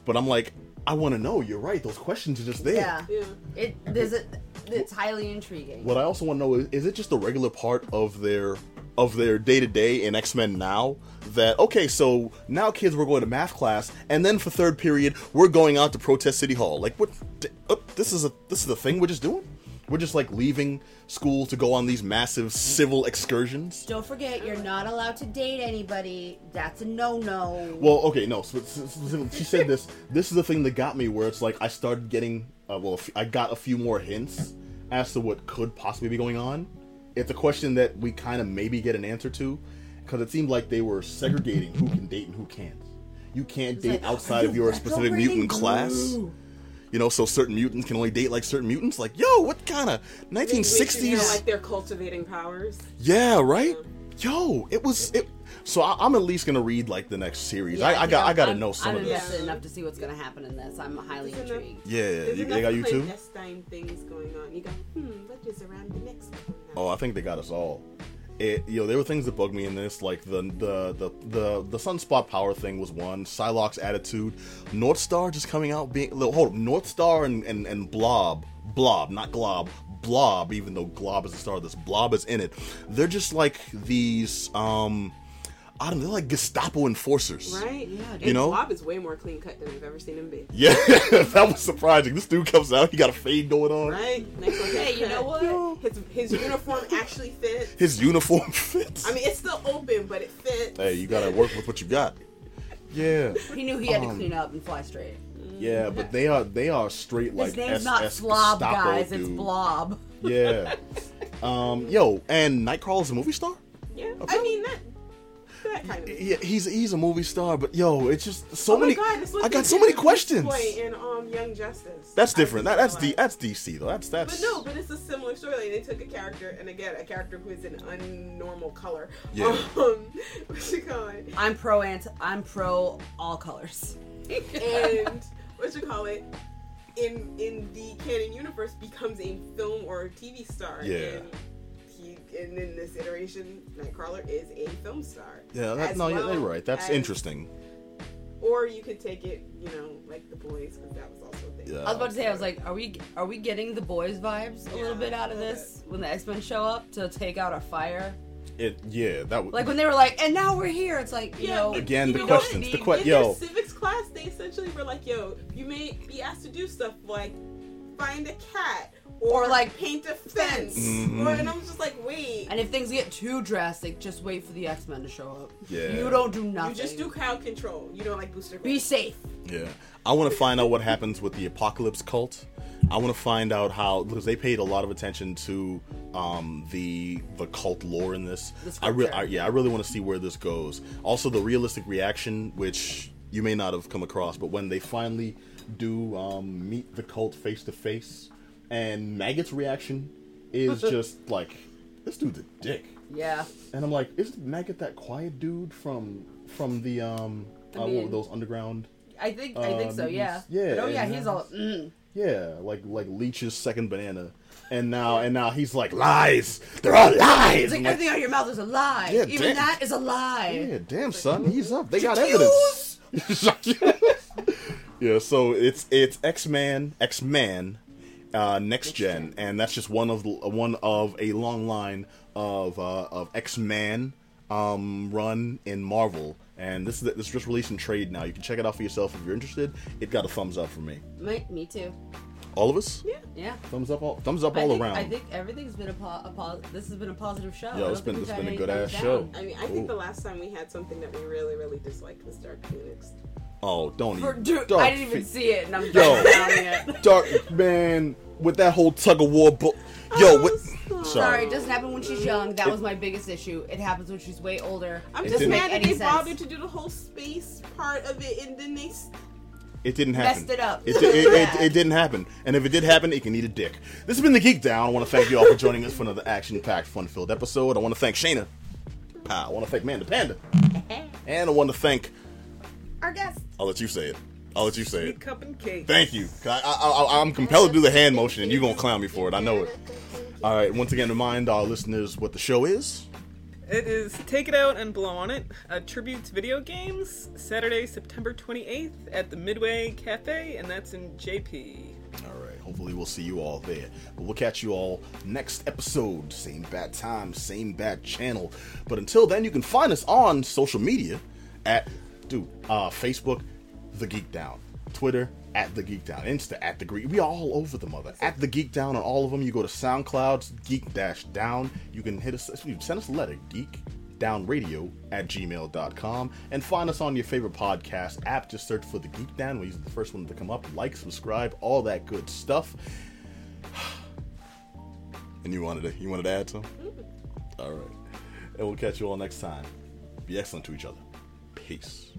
But I'm like, I want to know. You're right. Those questions are just there. Yeah. Yeah. It there's a it's highly intriguing. What I also want to know is, is it just a regular part of their of their day to day in X Men now that okay, so now kids we're going to math class, and then for third period we're going out to protest City Hall. Like what? Oh, this is a this is the thing we're just doing. We're just like leaving school to go on these massive civil excursions. Don't forget, you're not allowed to date anybody. That's a no-no. Well, okay, no. So, so- so she said this. This is the thing that got me, where it's like I started getting, uh, well, I got a few more hints as to what could possibly be going on. It's a question that we kind of maybe get an answer to, because it seemed like they were segregating who can date and who can't. You can't date like, outside "Are of your specific mutant class. Boo." You know, so certain mutants can only date like certain mutants. Like, yo, what kind of 1960s? like they're cultivating powers. Yeah, right. Yo, it was it. So I, I'm at least gonna read like the next series. I, I got I gotta I'm- know some I'm of this. invested enough to see what's going to happen in this. I'm highly Isn't that- intrigued. Yeah, you, they got you too. clandestine things going on. You go, hmm, what is around the next one? Oh, I think they got us all. It, you know, there were things that bugged me in this, like the the the the, the sunspot power thing was one. Psylocke's attitude, North Star just coming out being hold up, North Star and, and and Blob, Blob, not Glob, Blob. Even though Glob is the star of this, Blob is in it. They're just like these. um I don't know, they're like Gestapo enforcers. Right? Yeah, And You know? Blob is way more clean cut than we've ever seen him be. Yeah, that was surprising. This dude comes out, he got a fade going on. Right? Next one. Hey, you know what? His his uniform actually fits. His uniform fits. I mean, it's still open, but it fits. hey, you gotta work with what you got. Yeah, He knew he had to Um, clean up and fly straight. yeah, but they are they are straight like His name's S- not S- Slob, Gestapo, guys. It's. Blob. Yeah. Um, yo, and Nightcrawler's a movie star. Yeah. Okay. I mean, that that kind of. Yeah, he's he's a movie star, but yo, it's just so oh many. my God, this I got so many questions. Boy in um Young Justice. That's different. That that's it D, that's DC though. That's that's. But no, but it's a similar story. Like, they took a character, and again, a character who is an unnormal color. Yeah. Um, what you call it? I'm pro anti. I'm pro all colors. And what you call it? In in the canon universe, becomes a film or a TV star. Yeah. And he, and in this iteration, Nightcrawler is a film star. Yeah, that, As no, yeah, they're right. That's as- interesting. Or you could take it, you know, like the boys, because that was also a thing. Yeah. I was about to say, I was like, are we are we getting the boys vibes a little bit out of a little this when the X Men show up to take out a fire? It yeah, that was Like when they were like, and now we're here. It's like you Yeah, know, Again, the questions, what? the que- in yo. civics class, they essentially were like, "Yo, you may be asked to do stuff like find a cat or, Or, like, paint a fence." Mhm. Or, and I was just like, "Wait, And if things get too drastic, just wait for the X Men to show up. Yeah. You don't do nothing. you just do crowd control. You don't like booster." Be safe. Yeah, I want to find out what happens with the Apocalypse cult. I want to find out how because they paid a lot of attention to um, the the cult lore in this. The I, re- scripture. I yeah, I really want to see where this goes. Also, the realistic reaction, which you may not have come across, but when they finally do um, meet the cult face to face, and Maggot's reaction is just like, "This dude's a dick," Yeah. and I'm like, "Isn't Maggot that quiet dude from from the um I uh, what mean- were those underground?" I think I think Uh, so. Yeah. yeah, But oh yeah, he's all. Mm. Yeah, like like Leech's second banana, and now and now he's like lies. They're all lies. It's like like, everything out of your mouth is a lie. Yeah, Even damn. that is a lie. yeah, damn son, he's up. They got evidence. Yeah, so it's it's X Man, X Man, uh, next gen, and that's just one of the, one of a long line of uh, of X Man um, run in Marvel, and this is this is just released in trade now. You can check it out for yourself if you're interested. It got a thumbs up from me. Me, me too. All of us, Yeah. Yeah. thumbs up, all thumbs up I all think, around. I think everything's been a, po- a pos- This has been a positive show. I it's been think it's we've been a good ass thumbs show. I mean, I Cool. think the last time we had something that we really, really disliked was Dark Phoenix. Oh, don't For, even. dude, Dark I didn't even Phe- see it, and I'm Yo. counting it. Dark man with that whole tug of war book. Yo, Oh, what? stop. Sorry, it doesn't happen when she's young. That was my biggest issue. It happens when she's way older. I'm It just mad that they sense. bothered to do the whole space part of it, and then they. It didn't happen. Messed it up. It, it, it, Bad. it didn't happen. And if it did happen, it can eat a dick. This has been the Geek Down. I want to thank you all for joining us for another action-packed, fun-filled episode. I want to thank Shayna. I want to thank Manda Panda. And I want to thank. Our guest. I'll let you say it. I'll let you say it. Cup and cake. Thank you. I, I, I, I'm compelled to do the hand motion, and you're gonna clown me for it. I know it. All right. Once again, remind our listeners what the show is. It is Take It Out and Blow on It, a tribute to video games, Saturday, September 28th at the Midway Cafe, and that's in JP. All right. Hopefully, we'll see you all there. But we'll catch you all next episode. Same bad time, same bad channel. But until then, you can find us on social media at, dude, uh, Facebook, The Geek Down, Twitter, at The Geek Down, Insta, at The Geek. We are all over the mother. At The Geek Down on all of them. You go to SoundCloud's Geek Dash Down. You can hit us, send us a letter, geek Down Radio at gmail.com and find us on your favorite podcast app. Just search for the geek down. We use the first one to come up. Like subscribe all that good stuff. And you wanted to you wanted to add some? All right. And we'll catch you all next time. Be excellent to each other peace